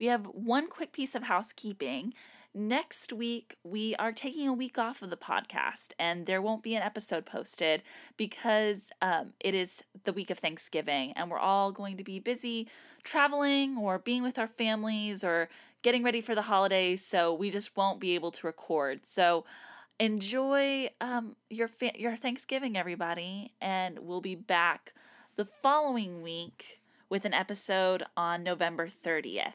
we have one quick piece of housekeeping. Next week, we are taking a week off of the podcast, and there won't be an episode posted because um, it is the week of Thanksgiving, and we're all going to be busy traveling or being with our families or getting ready for the holidays. So we just won't be able to record. So enjoy um, your fa- your Thanksgiving, everybody, and we'll be back the following week with an episode on November 30th.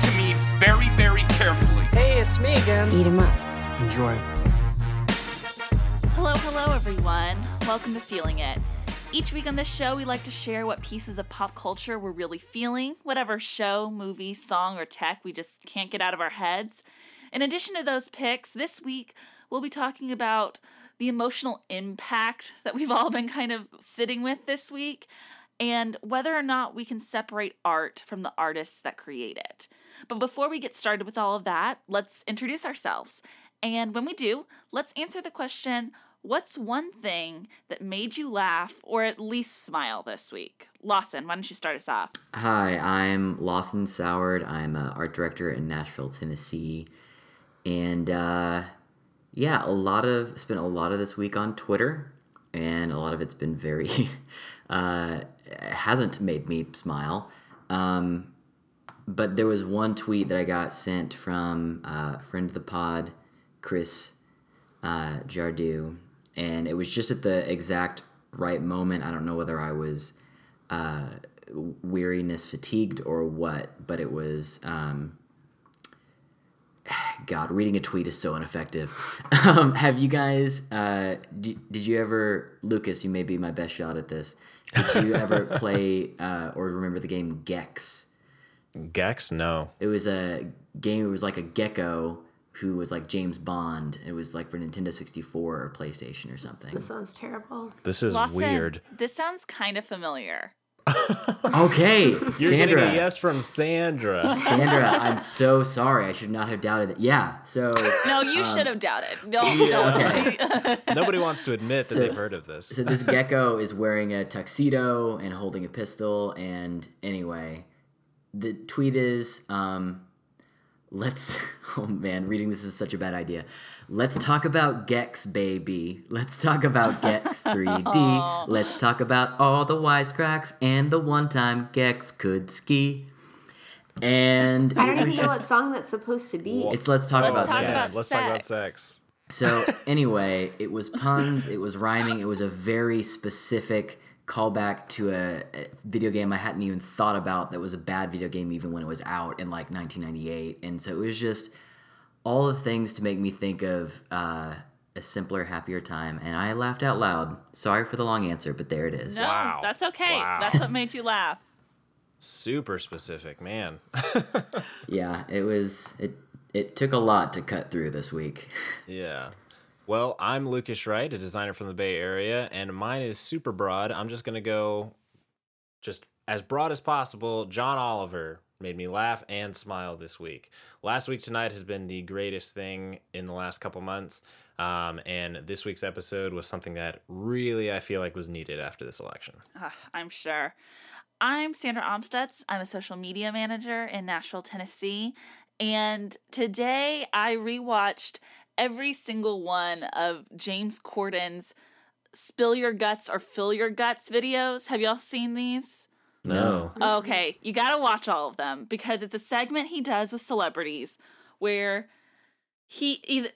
very, very carefully. Hey, it's me again. Eat 'em up. Enjoy it. Hello, hello, everyone. Welcome to Feeling It. Each week on this show, we like to share what pieces of pop culture we're really feeling, whatever show, movie, song, or tech we just can't get out of our heads. In addition to those picks, this week we'll be talking about the emotional impact that we've all been kind of sitting with this week and whether or not we can separate art from the artists that create it. But before we get started with all of that, let's introduce ourselves. And when we do, let's answer the question what's one thing that made you laugh or at least smile this week? Lawson, why don't you start us off? Hi, I'm Lawson Soward. I'm an art director in Nashville, Tennessee. And uh, yeah, a lot of spent a lot of this week on Twitter, and a lot of it's been very uh, hasn't made me smile. Um, but there was one tweet that I got sent from uh, friend of the pod, Chris uh, Jardu, and it was just at the exact right moment. I don't know whether I was uh, weariness fatigued or what, but it was. Um, God, reading a tweet is so ineffective. Um, have you guys? Uh, d- did you ever, Lucas? You may be my best shot at this. Did you ever play uh, or remember the game Gex? Gex? No. It was a game. It was like a gecko who was like James Bond. It was like for Nintendo 64 or PlayStation or something. This sounds terrible. This is Lawson, weird. This sounds kind of familiar. Okay, You're Sandra. getting a yes from Sandra. Sandra, I'm so sorry. I should not have doubted it. Yeah. So No, you um, should have doubted. No, don't okay. Nobody wants to admit that So- they've heard of this. so this gecko is wearing a tuxedo and holding a pistol. And anyway, the tweet is, um, let's. Oh man, reading this is such a bad idea. Let's talk about Gex, baby. Let's talk about Gex 3D. Let's talk about all the wisecracks and the one time Gex could ski. And I don't it was even know what song that's supposed to be. It's let's talk Let's about talk sex. about Let's talk about sex. sex. So anyway, it was puns, it was rhyming, it was a very specific callback to a, a video game I hadn't even thought about that was a bad video game even when it was out in like 1998. And so it was just all the things to make me think of uh, a simpler, happier time. And I laughed out loud. Sorry for the long answer, but there it is. No, Wow. that's okay. Wow. That's what made you laugh. Super specific, man. Yeah, it was. It it took a lot to cut through this week. yeah. Well, I'm Lucas Wright, a designer from the Bay Area, and mine is super broad. I'm just going to go just as broad as possible. John Oliver made me laugh and smile this week. Last week tonight has been the greatest thing in the last couple months. Um, and this week's episode was something that really I feel like was needed after this election. Ah, I'm sure. I'm Sandra Omstutz. I'm a social media manager in Nashville, Tennessee. And today I rewatched every single one of James Corden's Spill Your Guts or Fill Your Guts videos. Have y'all seen these? No. Okay, you gotta watch all of them because it's a segment he does with celebrities where he either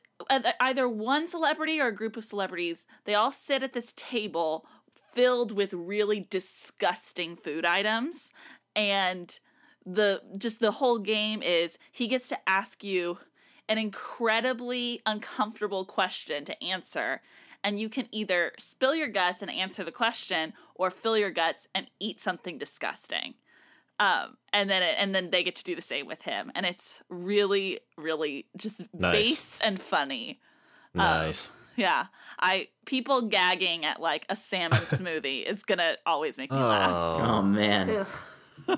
either one celebrity or a group of celebrities they all sit at this table filled with really disgusting food items and the just the whole game is he gets to ask you an incredibly uncomfortable question to answer and you can either spill your guts and answer the question or fill your guts and eat something disgusting Um, and then it, and then they get to do the same with him, and it's really, really just Nice. base and funny. Nice. Yeah, I people gagging at like a salmon smoothie is gonna always make me laugh. Oh man. Ugh.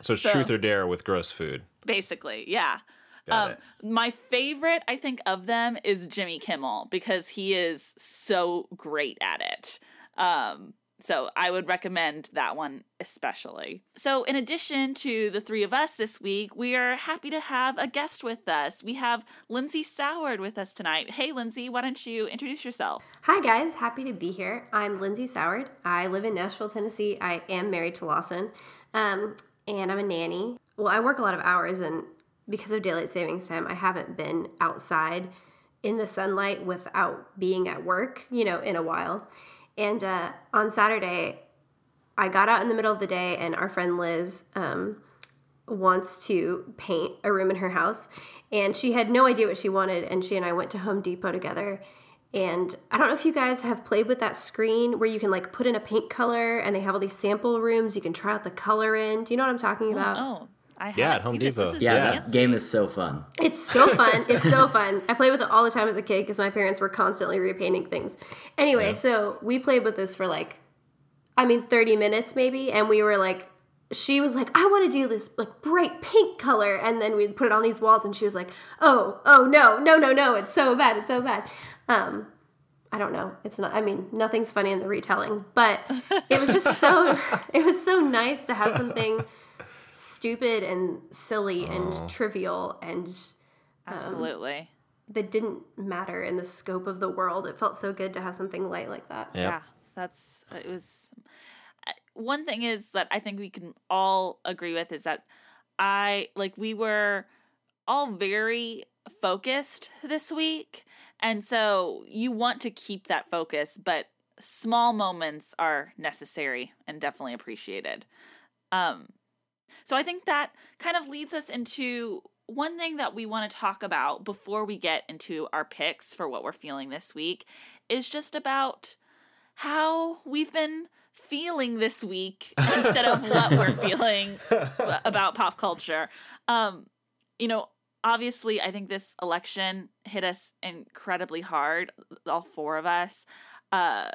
so it's so- truth or dare with gross food. Basically, yeah. Got Um, it. my favorite, I think, of them is Jimmy Kimmel because he is so great at it. Um, so I would recommend that one especially. So, in addition to the three of us this week, we are happy to have a guest with us. We have Lindsay Soward with us tonight. Hey, Lindsay, why don't you introduce yourself? Hi guys, happy to be here. I'm Lindsay Soward. I live in Nashville, Tennessee. I am married to Lawson, um, and I'm a nanny. Well, I work a lot of hours, and because of daylight savings time, I haven't been outside in the sunlight without being at work, you know, in a while. And uh, on Saturday, I got out in the middle of the day, and our friend Liz um, wants to paint a room in her house. And she had no idea what she wanted, and she and I went to Home Depot together. And I don't know if you guys have played with that screen where you can like put in a paint color and they have all these sample rooms you can try out the color in. Do you know what I'm talking about? Oh, I Yeah, haven't at Home seen this. This Depot. Yeah, Yeah. that game is so fun. It's so fun. It's so fun. I played with it all the time as a kid because my parents were constantly repainting things. Anyway, so we played with this for like, I mean, 30 minutes maybe. And we were like, she was like, I want to do this like bright pink color. And then we'd put it on these walls. And she was like, oh, oh, no, no, no, no. It's so bad. It's so bad. Um, I don't know. It's not, I mean, nothing's funny in the retelling, but it was just so, it was so nice to have something stupid and silly and trivial and Absolutely. that didn't matter in the scope of the world. It felt so good to have something light like that. Yep. Yeah, that's it was. uh, One thing is that I think we can all agree with is that I like we were all very focused this week, and so you want to keep that focus, but small moments are necessary and definitely appreciated. Um, so I think that kind of leads us into one thing that we want to talk about before we get into our picks for what we're feeling this week is just about how we've been feeling this week instead of what we're feeling about pop culture. Um, you know, obviously, I think this election hit us incredibly hard, all four of us. Uh,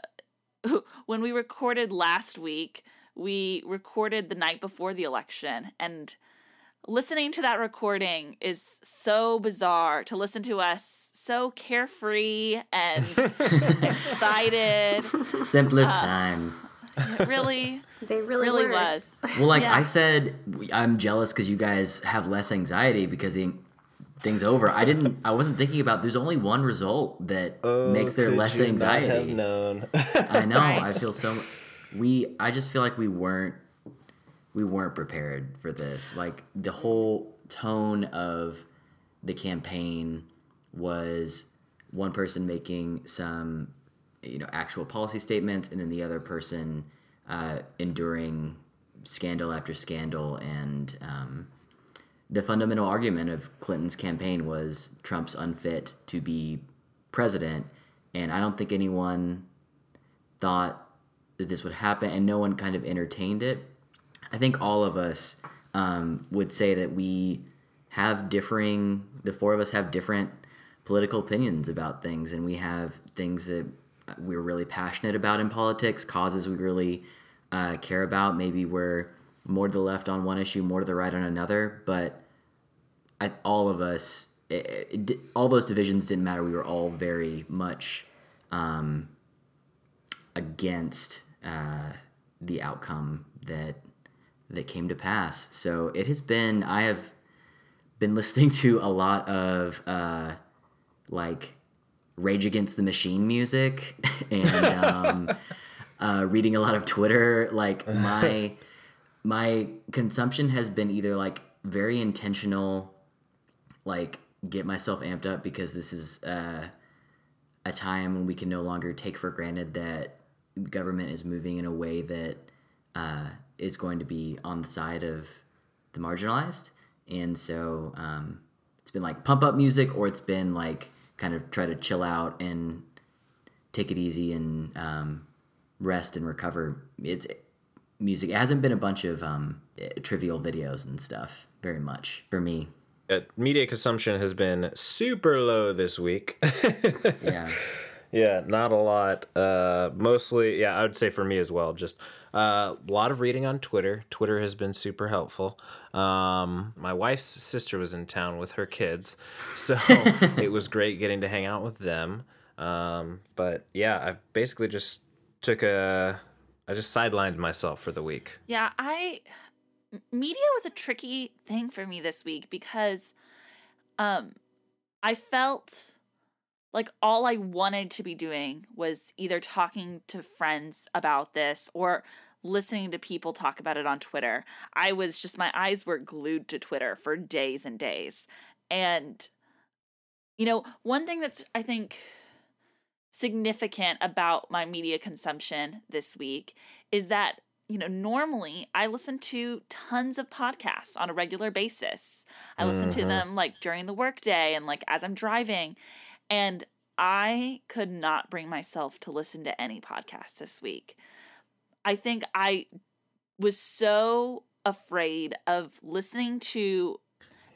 when we recorded last week, we recorded the night before the election, and listening to that recording is so bizarre to listen to us so carefree and excited. Simpler Uh, times. It really, They really, really were. was. Well, like Yeah. I said, I'm jealous because you guys have less anxiety because the thing's over. I didn't. I wasn't thinking about. There's only one result that makes there Oh, less you not have anxiety. known. I know. I feel so. We. I just feel like we weren't. We weren't prepared for this. Like the whole tone of the campaign was one person making some, you know, actual policy statements, and then the other person uh, enduring scandal after scandal. And um, the fundamental argument of Clinton's campaign was Trump's unfit to be president, and I don't think anyone thought that this would happen, and no one kind of entertained it. I think all of us um, would say that we have differing, the four of us have different political opinions about things, and we have things that we're really passionate about in politics, causes we really uh, care about. Maybe we're more to the left on one issue, more to the right on another, but I, all of us, it, it, di- all those divisions didn't matter. We were all very much um, against uh, the outcome that that came to pass. So it has been. I have been listening to a lot of uh, like Rage Against the Machine music and um, uh, reading a lot of Twitter. Like my my consumption has been either like very intentional, like get myself amped up because this is uh, a time when we can no longer take for granted that government is moving in a way that uh, is going to be on the side of the marginalized. And so um, it's been like pump up music, or it's been like kind of try to chill out and take it easy and um, rest and recover. It's music. It hasn't been a bunch of um, trivial videos and stuff very much for me. Uh, media consumption has been super low this week. Yeah. Yeah, not a lot. Uh, mostly, yeah, I would say for me as well. Just uh, a lot of reading on Twitter. Twitter has been super helpful. Um, my wife's sister was in town with her kids, so it was great getting to hang out with them. Um, but yeah, I basically just took a, I just sidelined myself for the week. Yeah, I media was a tricky thing for me this week because um I felt like all I wanted to be doing was either talking to friends about this or listening to people talk about it on Twitter. I was just my eyes were glued to Twitter for days and days. And you know, one thing that's I think significant about my media consumption this week is that you know normally i listen to tons of podcasts on a regular basis i listen to mm-hmm. them like during the workday and like as i'm driving and i could not bring myself to listen to any podcast this week i think i was so afraid of listening to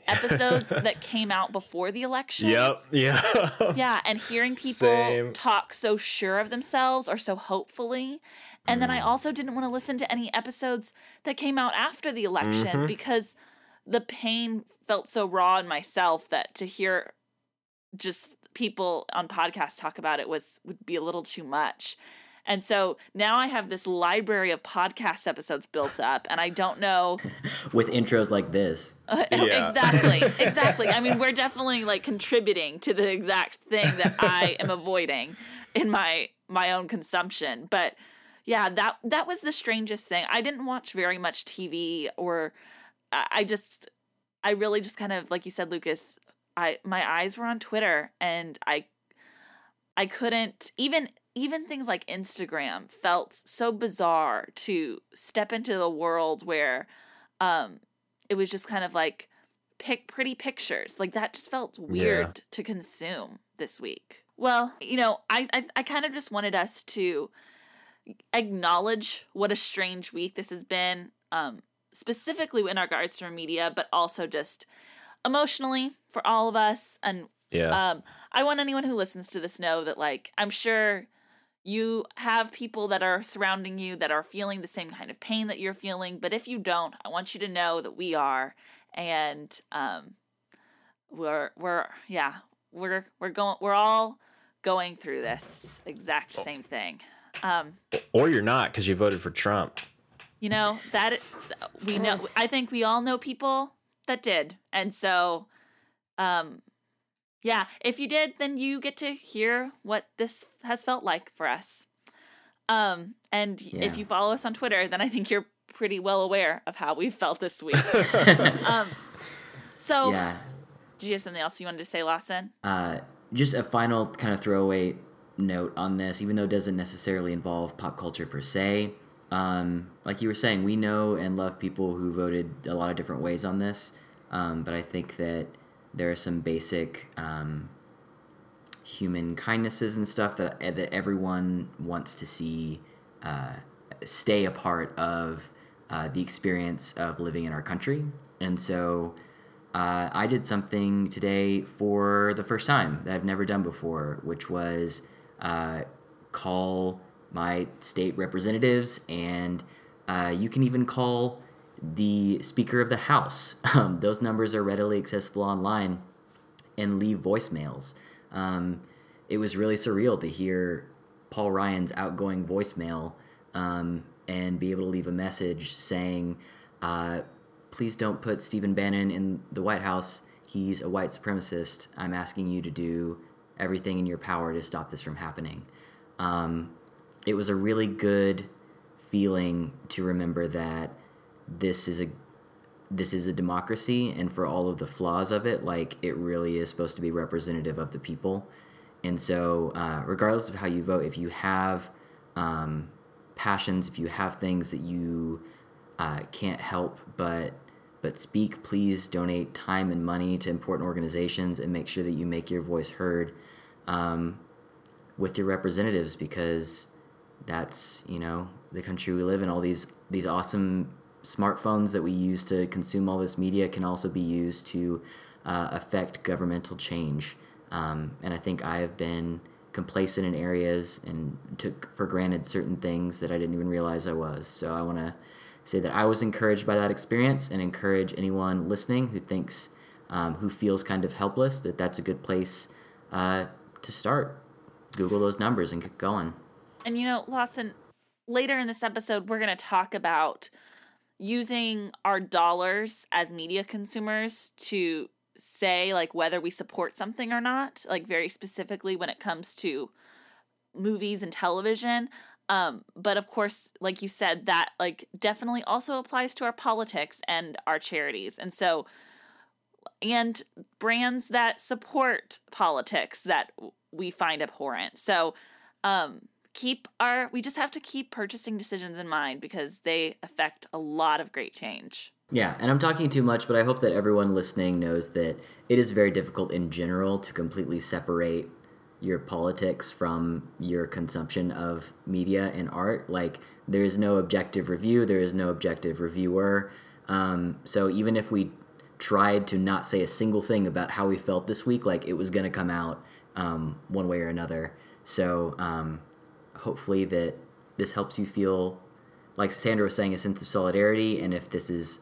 episodes that came out before the election Yep. Yeah. yeah, and hearing people Same. talk so sure of themselves or so hopefully. And then I mm. also didn't want to listen to any episodes that came out after the election mm-hmm. because the pain felt so raw in myself that to hear just people on podcasts talk about it was would be a little too much. And so now I have this library of podcast episodes built up and I don't know With intros like this. Yeah. exactly exactly i mean we're definitely like contributing to the exact thing that i am avoiding in my my own consumption but yeah that that was the strangest thing i didn't watch very much tv or i I just i really just kind of like you said lucas i my eyes were on twitter and i i couldn't even even things like instagram felt so bizarre to step into the world where um it was just kind of like pick pretty pictures. Like that just felt weird to consume this week. Well you know i i, I kind of just wanted us to acknowledge what a strange week this has been um specifically in regards to our media but also just emotionally for all of us and Yeah. um i want anyone who listens to this know that like i'm sure you have people that are surrounding you that are feeling the same kind of pain that you're feeling but if you don't i want you to know that we are and um we're we're yeah we're we're going we're all going through this exact same thing um or you're not because you voted for Trump. you know that we know i think we all know people that did and so um yeah if you did then you get to hear what this has felt like for us um and Yeah. if you follow us on twitter then i think you're pretty well aware of how we felt this week um so Yeah. did you have something else you wanted to say lawson Uh, just a final kind of throwaway note on this, even though it doesn't necessarily involve pop culture per se. Um, like you were saying, we know and love people who voted a lot of different ways on this, um, but I think that there are some basic um, human kindnesses and stuff that that everyone wants to see uh, stay a part of uh, the experience of living in our country, and so uh, I did something today for the first time that I've never done before, which was uh, call my state representatives, and uh, you can even call the Speaker of the House. Um, those numbers are readily accessible online, and leave voicemails. Um, it was really surreal to hear Paul Ryan's outgoing voicemail um, and be able to leave a message saying, uh, please don't put Stephen Bannon in the White House. He's a white supremacist. I'm asking you to do everything in your power to stop this from happening. Um, it was a really good feeling to remember that this is a this is a democracy and for all of the flaws of it like it really is supposed to be representative of the people. And so uh, regardless of how you vote if you have um, passions if you have things that you uh, can't help but but speak please donate time and money to important organizations and make sure that you make your voice heard um, with your representatives because that's you know the country we live in all these these awesome smartphones that we use to consume all this media can also be used to uh, affect governmental change. Um, and I think I have been complacent in areas and took for granted certain things that I didn't even realize I was. So I want to say that I was encouraged by that experience and encourage anyone listening who thinks, um, who feels kind of helpless, that that's a good place uh, to start. Google those numbers and get going. And you know, Lawson, later in this episode, we're going to talk about using our dollars as media consumers to say like whether we support something or not, like very specifically when it comes to movies and television. Um, but of course, like you said, that like definitely also applies to our politics and our charities. And so and brands that support politics that we find abhorrent. So um keep our we just have to keep purchasing decisions in mind because they affect a lot of great change. Yeah, and I'm talking too much, but I hope that everyone listening knows that it is very difficult in general to completely separate your politics from your consumption of media and art. Like, there is no objective review, there is no objective reviewer. Um, so, even if we tried to not say a single thing about how we felt this week, like, it was going to come out um, one way or another. So, um, hopefully, that this helps you feel, like Sandra was saying, a sense of solidarity. And if this is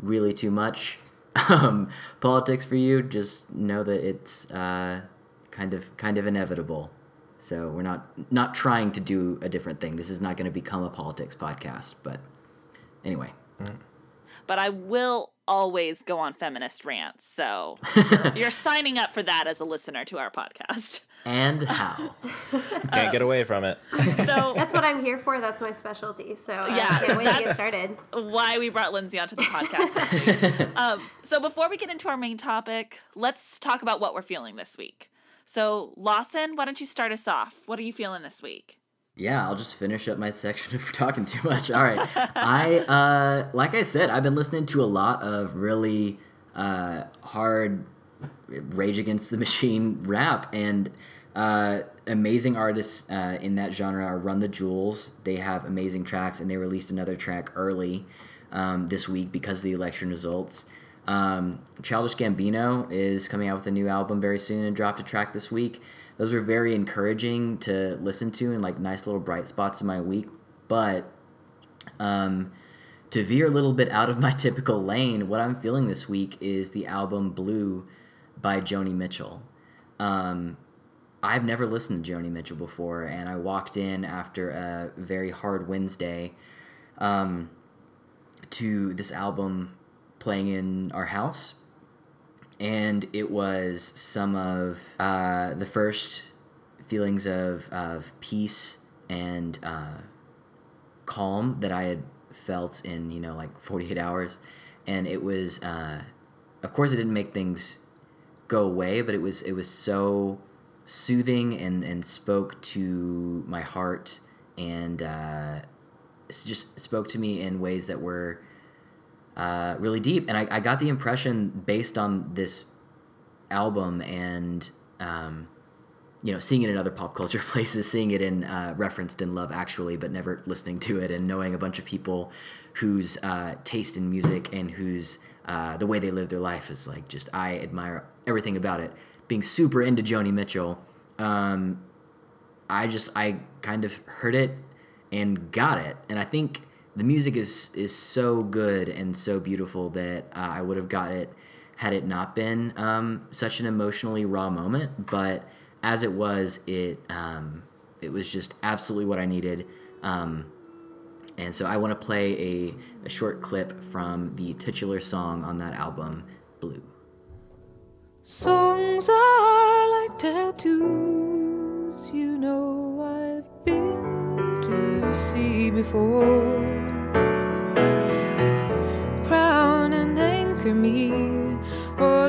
really too much um, politics for you, just know that it's uh, kind of kind of inevitable. So we're not not trying to do a different thing. This is not going to become a politics podcast, but anyway. But I will always go on feminist rants. So you're signing up for that as a listener to our podcast. And how? Can't get away from it. So That's what I'm here for. That's my specialty. So I Yeah, can't wait to get started. why we brought Lindsay onto the podcast this week. um, so before we get into our main topic, let's talk about what we're feeling this week. So Lawson, why don't you start us off? What are you feeling this week? Yeah, I'll just finish up my section if we're talking too much. All right. I uh like I said, I've been listening to a lot of really uh hard Rage Against the Machine rap and uh amazing artists uh in that genre are Run the Jewels. They have amazing tracks and they released another track early um this week because of the election results. Um, Childish Gambino is coming out with a new album very soon and dropped a track this week. Those were very encouraging to listen to and like nice little bright spots in my week. But um, to veer a little bit out of my typical lane, what I'm feeling this week is the album Blue by Joni Mitchell. Um, I've never listened to Joni Mitchell before, and I walked in after a very hard Wednesday um, to this album playing in our house and it was some of uh, the first feelings of, of peace and uh, calm that I had felt in you know like 48 hours. And it was uh, of course it didn't make things go away but it was it was so soothing and and spoke to my heart and uh, just spoke to me in ways that were uh, really deep. And I, I got the impression based on this album and, um, you know, seeing it in other pop culture places, seeing it in uh, referenced in Love Actually, but never listening to it, and knowing a bunch of people whose uh, taste in music and whose uh, the way they live their life is like just I admire everything about it. Being super into Joni Mitchell, um, I just I kind of heard it and got it, and I think the music is is so good and so beautiful that uh, I would have got it had it not been um, such an emotionally raw moment. But as it was, it um, it was just absolutely what I needed. Um, and so I want to play a, a short clip from the titular song on that album, Blue. Songs are like tattoos, you know I've been to see before. Anchor me, or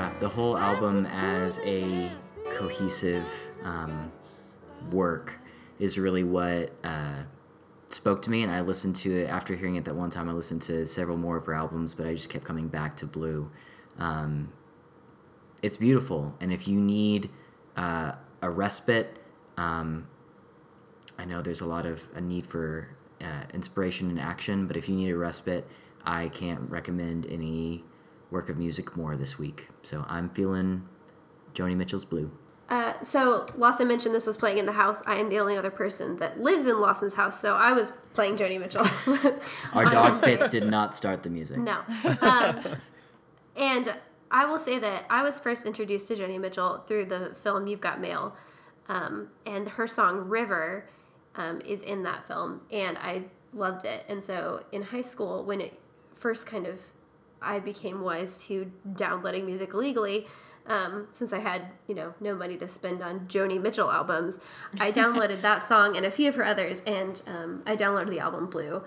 yeah, the whole album as a cohesive um, work is really what uh, spoke to me, and I listened to it after hearing it that one time. I listened to several more of her albums, but I just kept coming back to Blue. Um, it's beautiful, and if you need uh, a respite, um, I know there's a lot of a need for uh, inspiration and action, but if you need a respite, I can't recommend any work of music more this week. So I'm feeling Joni Mitchell's Blue. Uh, so Lawson mentioned this was playing in the house. I am the only other person that lives in Lawson's house, so I was playing Joni Mitchell. Our dog Fitz did not start the music. no. Um, and I will say that I was first introduced to Joni Mitchell through the film You've Got Mail, um, and her song River um, is in that film, and I loved it. And so in high school, when it first kind of I became wise to downloading music illegally. Um, since I had, you know, no money to spend on Joni Mitchell albums, I downloaded that song and a few of her others, and um, I downloaded the album Blue.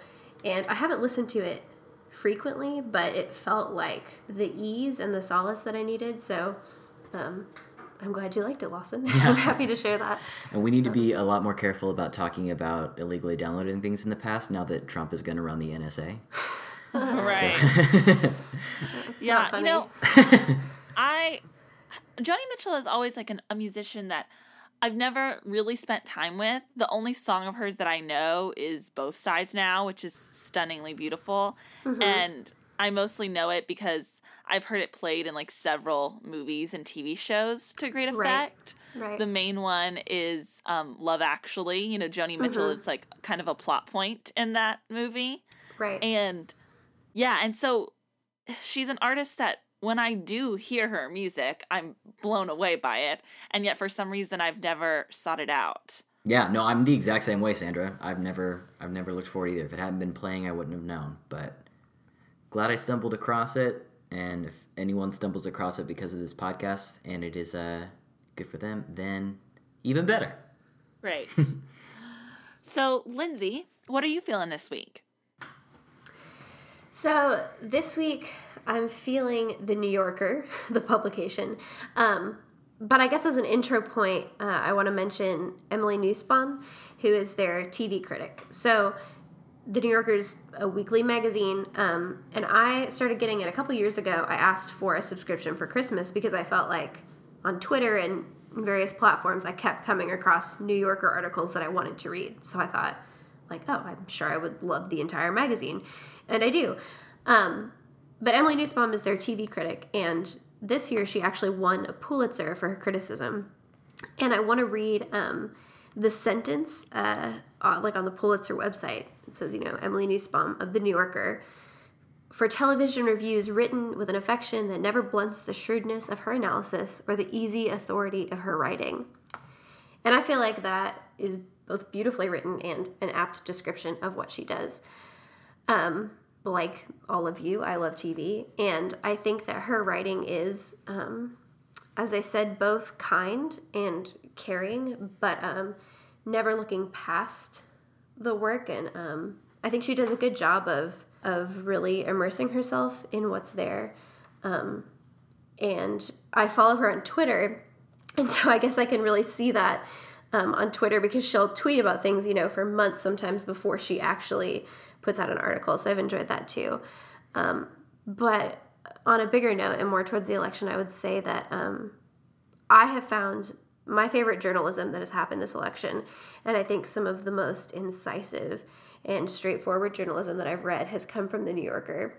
And I haven't listened to it frequently, but it felt like the ease and the solace that I needed. So um, I'm glad you liked it, Lawson. I'm happy to share that. And we need to be a lot more careful about talking about illegally downloading things in the past now that Trump is going to run the NSA. right. It's yeah, you know, I Joni Mitchell is always like an, a musician that I've never really spent time with. The only song of hers that I know is Both Sides Now, which is stunningly beautiful. And I mostly know it because I've heard it played in like several movies and TV shows to great effect. Right. The main one is um, Love Actually. You know, Joni Mitchell is like kind of a plot point in that movie. right. And yeah, and so she's an artist that when I do hear her music, I'm blown away by it. And yet for some reason I've never sought it out. yeah, no, I'm the exact same way, Sandra. I've never, I've never looked for it either. If it hadn't been playing, I wouldn't have known. But glad I stumbled across it. And if anyone stumbles across it because of this podcast and it is uh, good for them, then even better. Right. so, Lindsay, what are you feeling this week? So this week I'm feeling the New Yorker, the publication. Um, but I guess as an intro point, uh, I want to mention Emily Nussbaum, who is their TV critic. So the New Yorker's a weekly magazine, um, and I started getting it a couple years ago. I asked for a subscription for Christmas because I felt like on Twitter and various platforms, I kept coming across New Yorker articles that I wanted to read. So I thought, like, oh, I'm sure I would love the entire magazine, and I do. Um, but Emily Nussbaum is their TV critic, and this year she actually won a Pulitzer for her criticism. And I want to read um, the sentence, uh, like on the Pulitzer website. It says, you know, Emily Nussbaum of The New Yorker. For television reviews written with an affection that never blunts the shrewdness of her analysis or the easy authority of her writing. And I feel like that is both beautifully written and an apt description of what she does. Um, like all of you, I love TV, and I think that her writing is, um, as I said, both kind and caring, but um, never looking past the work. And um, I think she does a good job of of really immersing herself in what's there. Um, and I follow her on Twitter, and so I guess I can really see that um, on Twitter because she'll tweet about things, you know, for months sometimes before she actually puts out an article. So I've enjoyed that too. Um, but on a bigger note and more towards the election, I would say that um, I have found my favorite journalism that has happened this election, and I think some of the most incisive and straightforward journalism that I've read has come from the New Yorker.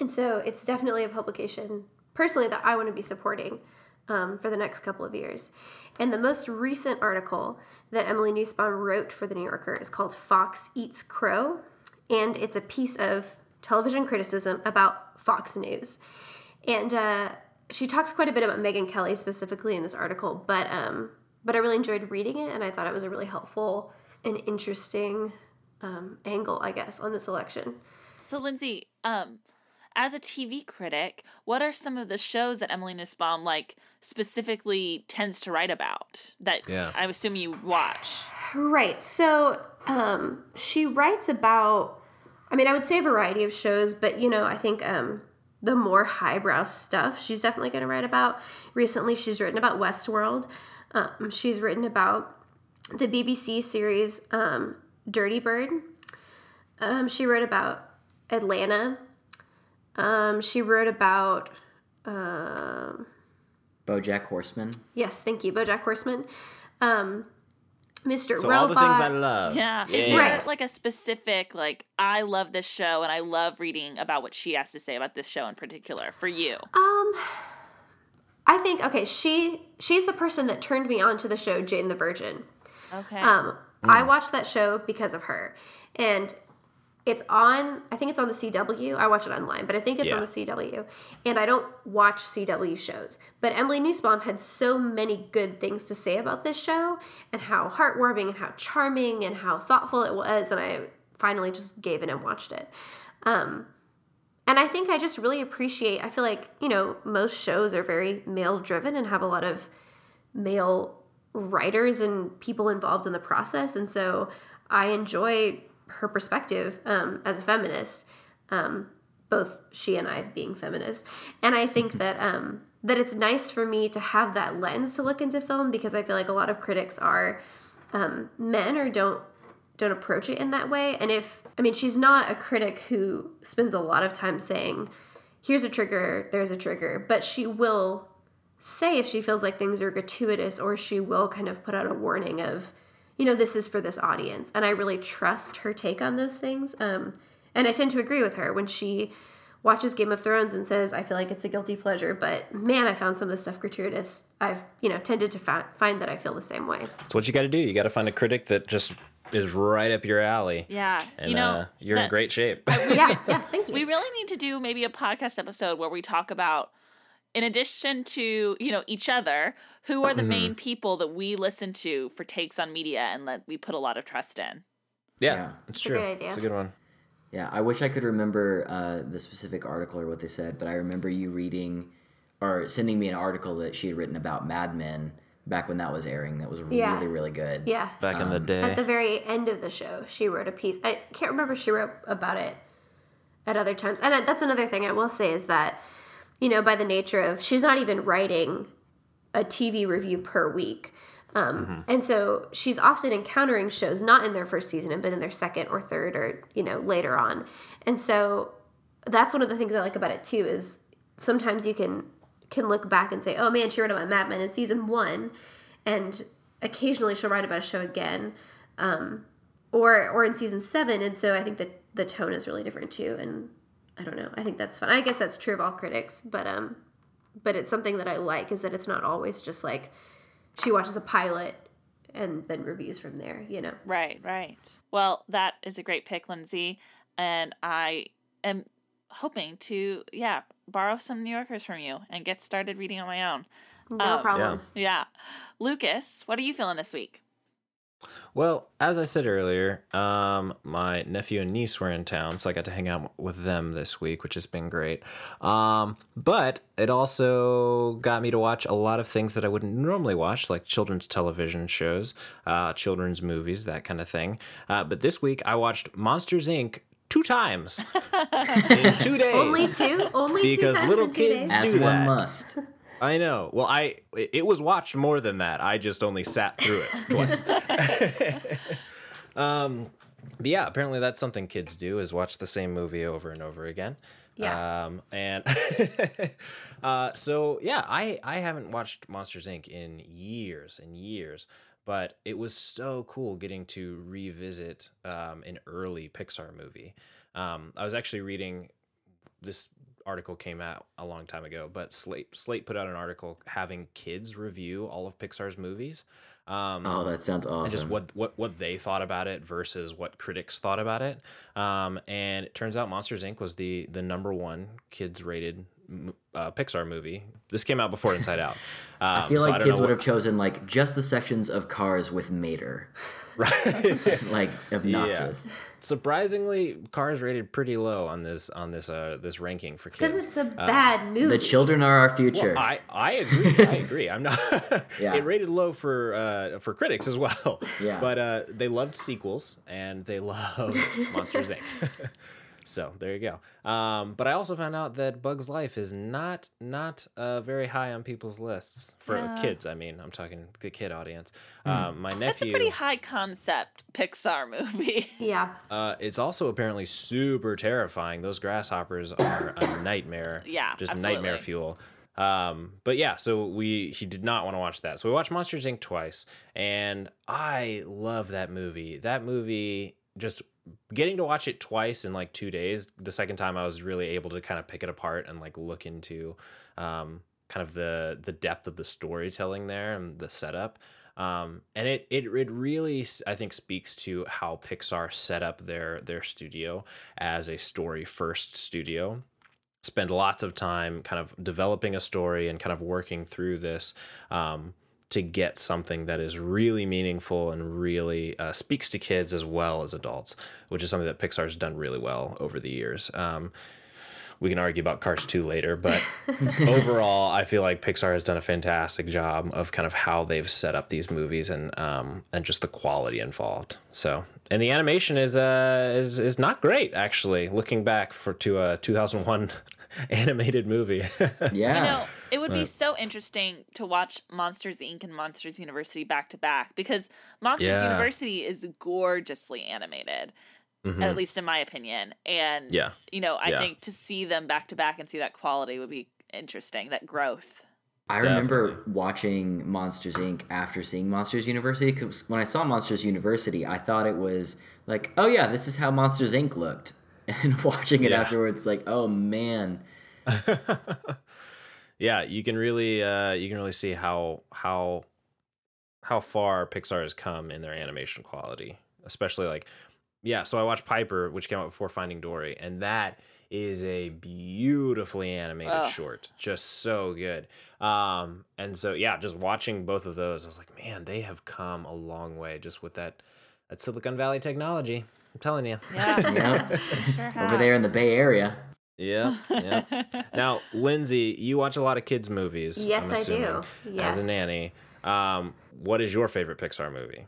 And so it's definitely a publication, personally, that I want to be supporting um, for the next couple of years. And the most recent article that Emily Nussbaum wrote for the New Yorker is called Fox Eats Crow, and it's a piece of television criticism about Fox News. And uh, she talks quite a bit about Megyn Kelly specifically in this article, but um, but I really enjoyed reading it, and I thought it was a really helpful and interesting um, angle, I guess, on this election. So, Lindsay, um, as a TV critic, what are some of the shows that Emily Nussbaum like specifically tends to write about that Yeah. I assume you watch? Right. So um, she writes about, I mean, I would say a variety of shows, but you know, I think um, the more highbrow stuff she's definitely going to write about. Recently, she's written about Westworld. Um, she's written about the BBC series um, Dirty Bird. Um, she wrote about Atlanta. Um, she wrote about, um, BoJack Horseman. yes, thank you, BoJack Horseman. Um, Mr. So Robot. all the things I love. Yeah. Is Yeah. there Right. like a specific like I love this show and I love reading about what she has to say about this show in particular for you? Um, I think okay. She she's the person that turned me on to the show Jane the Virgin. Okay. Um, I watched that show because of her, and it's on. I think it's on the CW. I watch it online, but I think it's on the CW. And I don't watch CW shows. But Emily Nussbaum had so many good things to say about this show, and how heartwarming, and how charming, and how thoughtful it was. And I finally just gave in and watched it. Um, and I think I just really appreciate. I feel like you know most shows are very male driven and have a lot of male writers and people involved in the process, and so I enjoy her perspective um, as a feminist. Um, both she and I being feminists, and I think that um, that it's nice for me to have that lens to look into film because I feel like a lot of critics are um, men or don't don't approach it in that way. And if I mean, she's not a critic who spends a lot of time saying, "Here's a trigger, there's a trigger," but she will say if she feels like things are gratuitous, or she will kind of put out a warning of, you know, this is for this audience. And I really trust her take on those things. Um, and I tend to agree with her when she watches Game of Thrones and says, "I feel like it's a guilty pleasure," but man, I found some of the stuff gratuitous. I've you know tended to fi- find that I feel the same way. That's what you got to do. You got to find a critic that just is right up your alley. yeah. And you know, uh, you're in great shape. yeah, yeah. Thank you. We really need to do maybe a podcast episode where we talk about in addition to, you know, each other, who are the Mm-hmm. main people that we listen to for takes on media and that we put a lot of trust in. yeah, Yeah. it's a true. great idea. It's a good one. Yeah, I wish I could remember uh, the specific article or what they said, but I remember you reading or sending me an article that she had written about Mad Men back when that was airing. That was Yeah. really, really good. yeah. Back in the Um, day. At the very end of the show, she wrote a piece. I can't remember if she wrote about it at other times. And that's another thing I will say is that, you know, by the nature of she's not even writing a TV review per week. Um, And so she's often encountering shows not in their first season, but in their second or third or, you know, later on. And so that's one of the things I like about it too is sometimes you can can look back and say, oh man, she wrote about Mad Men in season one, and occasionally she'll write about a show again, um, or or in season seven. And so I think that the tone is really different too. And I don't know. I think that's fun. I guess that's true of all critics, but um, but it's something that I like is that it's not always just like she watches a pilot and then reviews from there. You know. Right, right. Well, that is a great pick, Lindsay. And I am hoping to, yeah, borrow some New Yorkers from you and get started reading on my own. No Um, problem. Yeah. Lucas, what are you feeling this week? Well, as I said earlier, um, my nephew and niece were in town, so I got to hang out with them this week, which has been great. Um, but it also got me to watch a lot of things that I wouldn't normally watch, like children's television shows, uh, children's movies, that kind of thing. Uh, but this week, I watched Monsters Inc. two times in two days. Only two. Only Because two times little in two kids days. As do one that. I know. Well, I it was watched more than that. I just only sat through it twice. um, but yeah, apparently that's something kids do is watch the same movie over and over again. Yeah. Um, and uh, so yeah, I I haven't watched Monsters Inc. in years and years, but it was so cool getting to revisit um, an early Pixar movie. Um, I was actually reading this article came out a long time ago, but Slate Slate put out an article having kids review all of Pixar's movies. Um, Oh, that sounds awesome. and just what, what what they thought about it versus what critics thought about it. Um, and it turns out Monsters Inc. was the the number one kids rated uh, Pixar movie. This came out before Inside Out. Um, I feel like don't know kids would what- have chosen like just the sections of Cars with Mater, right. like obnoxious. Surprisingly, Cars rated pretty low on this on this uh this ranking for kids. Because it's a bad movie. The children are our future. Well, I I agree. I agree. I'm not. Yeah. It rated low for uh, for critics as well. Yeah. But uh, they loved sequels and they loved Monsters Inc. So there you go. Um, but I also found out that Bugs Life is not not uh, very high on people's lists for Yeah. kids. I mean, I'm talking the kid audience. Um, my That's a pretty high concept Pixar movie. Yeah. Uh, it's also apparently super terrifying. Those grasshoppers are a nightmare. Yeah, just nightmare fuel. Um, but yeah, so we he did not want to watch that. So we watched Monsters Inc. twice, and I love that movie. That movie just getting to watch it twice in like two days. The second time I was really able to kind of pick it apart and like look into um, kind of the the depth of the storytelling there and the setup. Um, and it, it it really I think speaks to how Pixar set up their their studio as a story first studio spend lots of time kind of developing a story and kind of working through this um, to get something that is really meaningful and really uh, speaks to kids as well as adults, which is something that Pixar's done really well over the years. Um, we can argue about Cars 2 later, but overall, I feel like Pixar has done a fantastic job of kind of how they've set up these movies and um, and just the quality involved. So, and the animation is uh is is not great actually. Looking back for to a 2001 animated movie. Yeah. You know, it would be so interesting to watch Monsters Inc. and Monsters University back to back because Monsters Yeah. University is gorgeously animated, Mhm. at least in my opinion. And, Yeah. you know, I Yeah. think to see them back to back and see that quality would be interesting, that growth. I remember watching Monsters Inc. after seeing Monsters University. Because when I saw Monsters University, I thought it was like, oh yeah, this is how Monsters Inc. looked. And watching it Yeah. afterwards, like, oh man, yeah, you can really uh, you can really see how how how far Pixar has come in their animation quality, especially like yeah. So I watched Piper, which came out before Finding Dory, and that is a beautifully animated Ugh. short, just so good. Um, and so yeah, just watching both of those, I was like, man, they have come a long way just with that that Silicon Valley technology. I'm telling you. Yeah. Yeah. Sure over there in the Bay Area. Yeah, yeah. now, Lindsay, you watch a lot of kids' movies. Yes, I'm I do. assuming, Yes. As a nanny, um, what is your favorite Pixar movie?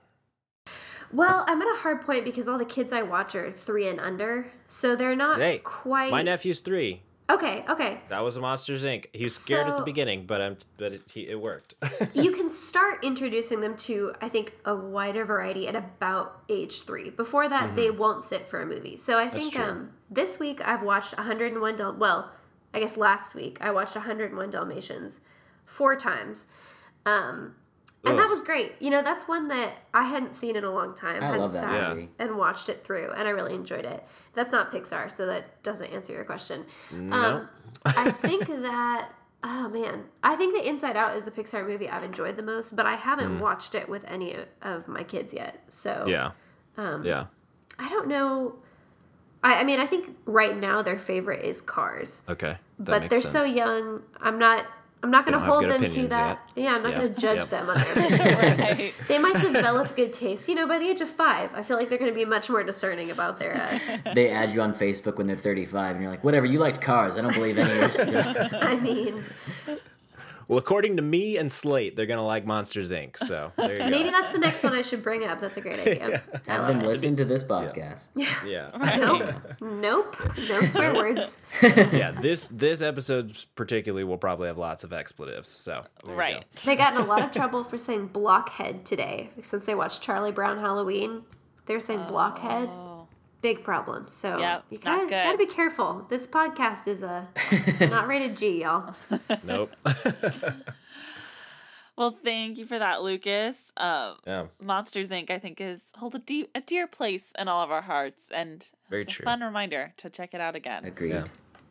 Well, I'm at a hard point because all the kids I watch are three and under, so they're not Hey, quite. My nephew's three. Okay, okay. That was a Monsters Inc. He's was scared at the beginning, but um, but it, he, it worked. you can start introducing them to, I think, a wider variety at about age three. Before that, they won't sit for a movie. So I Mm-hmm. Think um, this week I've watched 101 Dal. Well, I guess last week I watched 101 Dalmatians four times. Um, and that was great. You know, that's one that I hadn't seen in a long time. I hadn't love that sat movie. And watched it through, and I really enjoyed it. That's not Pixar, so that doesn't answer your question. no. Um, I think that oh man, I think that Inside Out is the Pixar movie I've enjoyed the most, but I haven't watched it with any of my kids yet. So Mm. yeah, um, yeah. I don't know. I, I mean, I think right now their favorite is Cars, Okay, that but makes they're sense. so young. I'm not. I'm not going to hold them to opinions that. Yeah, I'm not Yeah. going to judge Yep. them on their right. They might develop good taste. You know, by the age of five, I feel like they're going to be much more discerning about their. Uh, They add you on Facebook when they're 35, and you're like, whatever, you liked cars. I don't believe any of your stuff. I mean, Well, according to me and Slate, they're gonna like Monsters Inc. So there you maybe go. that's the next one I should bring up. That's a great idea. I Have love them listen to this podcast. Yeah, Nope. Nope. No swear words. yeah. This this episode particularly will probably have lots of expletives. So there you go. Right. They got in a lot of trouble for saying blockhead today since they watched Charlie Brown Halloween. They're saying blockhead. Oh. Big problem. So Yep, you not gotta, good. gotta be careful. This podcast is a not rated G, y'all. Nope. Well, thank you for that, Lucas. Um, yeah. Monsters Inc. I think is hold a deep, a dear place in all of our hearts, and Very it's a true. fun reminder to check it out again. Agreed. Yeah.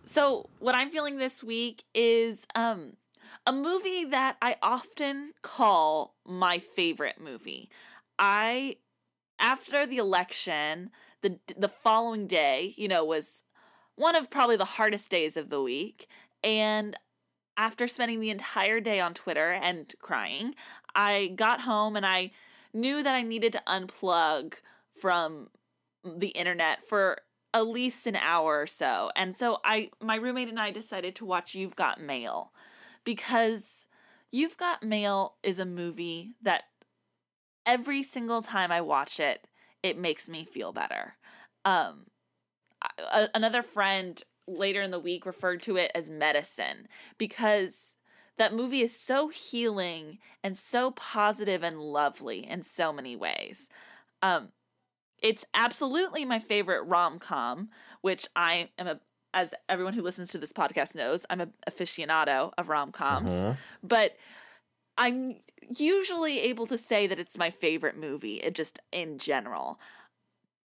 So, what I'm feeling this week is um a movie that I often call my favorite movie. I after the election, the the following day, you know, was one of probably the hardest days of the week, and after spending the entire day on Twitter and crying, I got home and I knew that I needed to unplug from the internet for at least an hour or so. And so I my roommate and I decided to watch You've Got Mail because You've Got Mail is a movie that every single time I watch it, it makes me feel better. Um a, another friend later in the week referred to it as medicine because that movie is so healing and so positive and lovely in so many ways. Um, it's absolutely my favorite rom com, which I am a as everyone who listens to this podcast knows, I'm an aficionado of rom coms. Mhm. But I'm usually able to say that it's my favorite movie, it just in general.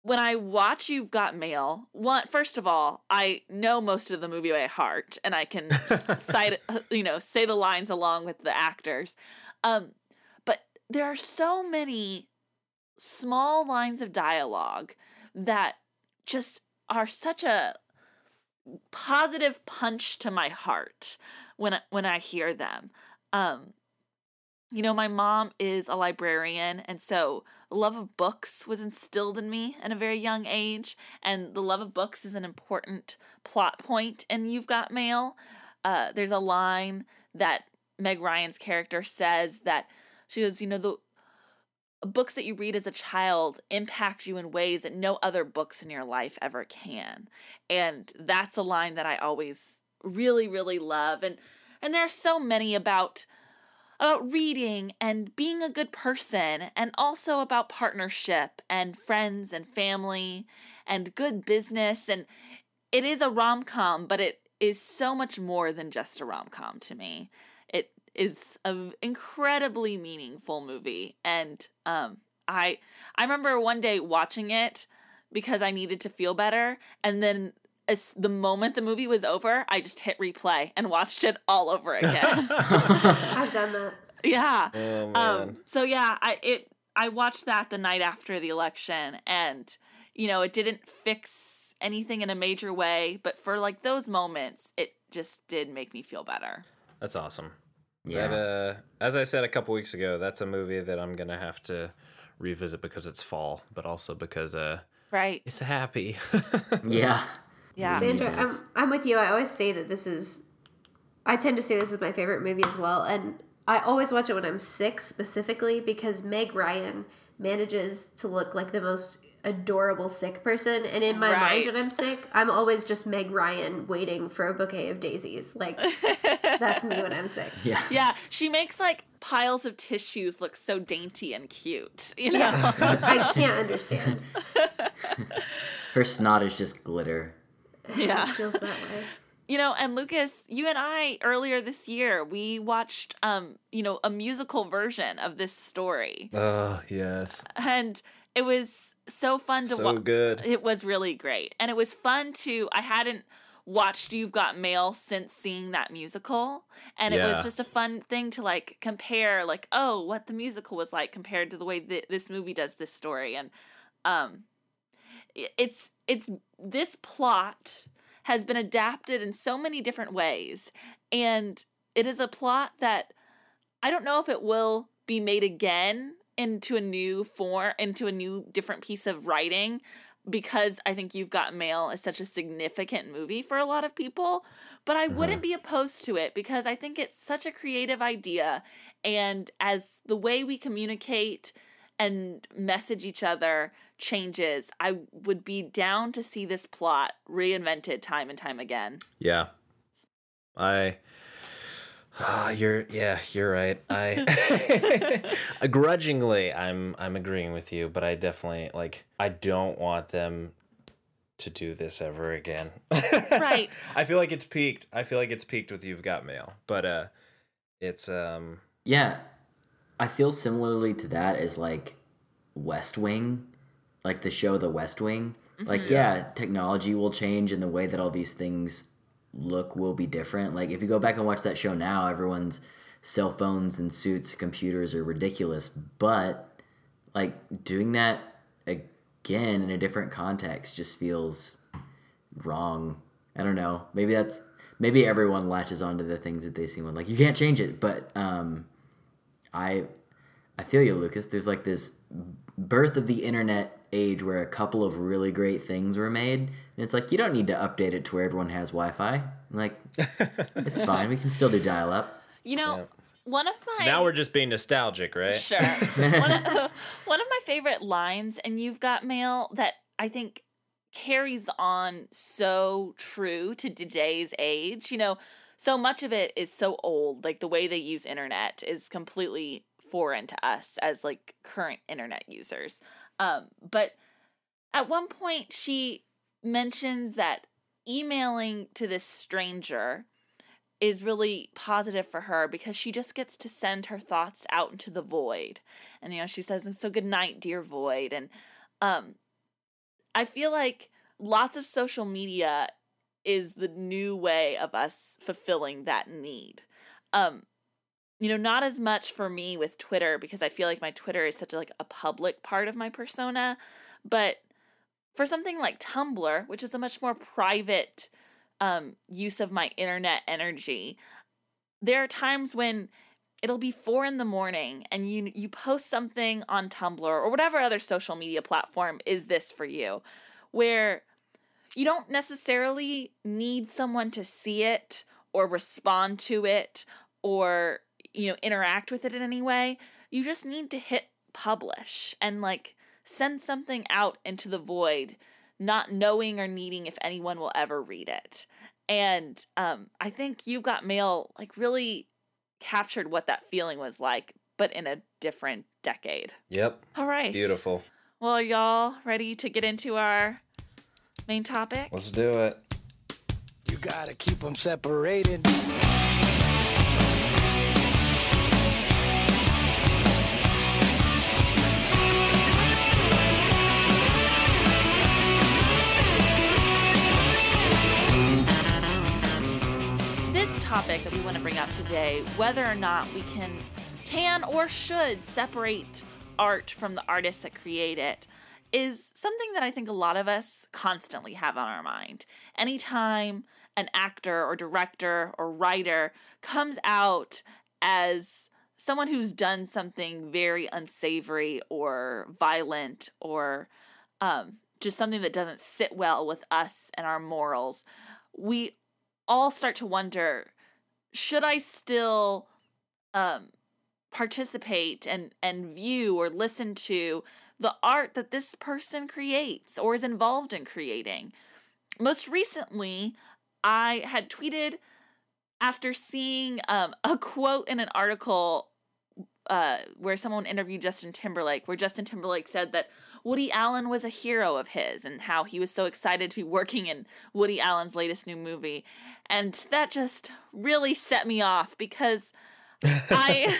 When I watch You've Got Mail, one first of all, I know most of the movie by heart, and I can cite, you know, say the lines along with the actors. Um, but there are so many small lines of dialogue that just are such a positive punch to my heart when I, when I hear them. Um, you know, my mom is a librarian, and so love of books was instilled in me at a very young age. And the love of books is an important plot point in You've Got Mail. Uh, there's a line that Meg Ryan's character says that she goes, you know, the books that you read as a child impact you in ways that no other books in your life ever can. And that's a line that I always really, really love. And and there are so many about about reading and being a good person and also about partnership and friends and family and good business. And it is a rom-com but it is so much more than just a rom-com to me. It is an incredibly meaningful movie. And um i i remember one day watching it because i needed to feel better. And then as the moment the movie was over i just hit replay and watched it all over again I've done that. yeah. Oh, man. Um so yeah, I it I watched that the night after the election and you know, it didn't fix anything in a major way, but for like those moments, it just did make me feel better. That's awesome. Yeah. That uh as I said a couple weeks ago, that's a movie that I'm gonna have to revisit because it's fall, but also because uh Right. it's happy. yeah. Yeah. Sandra, um, I'm I'm with you. I always say that this is I tend to say this is my favorite movie as well and I always watch it when I'm sick specifically because Meg Ryan manages to look like the most adorable sick person and in my Right. mind when I'm sick, I'm always just Meg Ryan waiting for a bouquet of daisies. Like that's me when I'm sick. Yeah. Yeah, she makes like piles of tissues look so dainty and cute, you know. I can't understand. Her snot is just glitter. Yeah. It feels that way. You know, and Lucas, you and I earlier this year, we watched um, you know, a musical version of this story. oh yes. And it was so fun to So watch. good. It was really great. And it was fun to I hadn't watched You've Got Mail since seeing that musical. And it was just a fun thing to like compare like, oh, what the musical was like compared to the way that this movie does this story. And um it's it's this plot has been adapted in so many different ways and it is a plot that I don't know if it will be made again into a new form, into a new different piece of writing, because I think You've Got Mail is such a significant movie for a lot of people. But I wouldn't mm-hmm. be opposed to it because I think it's such a creative idea. And as the way we communicate and message each other changes, I would be down to see this plot reinvented time and time again. Yeah. I Ah, you're yeah, you're right. I grudgingly I'm I'm agreeing with you, but I definitely like I don't want them to do this ever again. Right. I feel like it's peaked. I feel like it's peaked with You've Got Mail. But uh it's um Yeah, I feel similarly to that as like West Wing, like the show The West Wing. Like, yeah, technology will change and the way that all these things look will be different. Like, if you go back and watch that show now, everyone's cell phones and suits, computers are ridiculous. But, like, doing that again in a different context just feels wrong. I don't know. Maybe that's maybe everyone latches onto the things that they see when like you can't change it. But um, I I feel you, Lucas. There's like this birth of the internet age where a couple of really great things were made, and it's like you don't need to update it to where everyone has Wi-Fi. Like it's fine. We can still do dial-up. You know, Yeah. one of my so now we're just being nostalgic, right? Sure. one, of, one of my favorite lines, and you've got mail that I think carries on so true to today's age. You know, so much of it is so old. Like the way they use internet is completely foreign to us as like current internet users. Um, but at one point, she mentions that emailing to this stranger is really positive for her because she just gets to send her thoughts out into the void. And you know, she says, "So good night, dear void." And um I feel like lots of social media is the new way of us fulfilling that need. Um you know, not as much for me with Twitter because I feel like my Twitter is such a, like a public part of my persona, but for something like Tumblr, which is a much more private um, use of my internet energy, there are times when it'll be four in the morning and you you post something on Tumblr or whatever other social media platform is this for you, where you don't necessarily need someone to see it or respond to it or you know interact with it in any way. You just need to hit publish and like send something out into the void not knowing or needing if anyone will ever read it. And um, I think You've Got Mail like really captured what that feeling was like, but in a different decade. Yep. All right. Beautiful. Well, are y'all ready to get into our main topic? Let's do it. You gotta keep them separated. This topic that we want to bring up today, whether or not we can can or should separate art from the artists that create it, is something that I think a lot of us constantly have on our mind. Anytime an actor or director or writer comes out as someone who's done something very unsavory or violent or um, just something that doesn't sit well with us and our morals, we all start to wonder should I still um, participate and, and view or listen to the art that this person creates or is involved in creating? Most recently, I had tweeted after seeing um, a quote in an article uh, where someone interviewed Justin Timberlake, where Justin Timberlake said that Woody Allen was a hero of his and how he was so excited to be working in Woody Allen's latest new movie. And that just really set me off because I,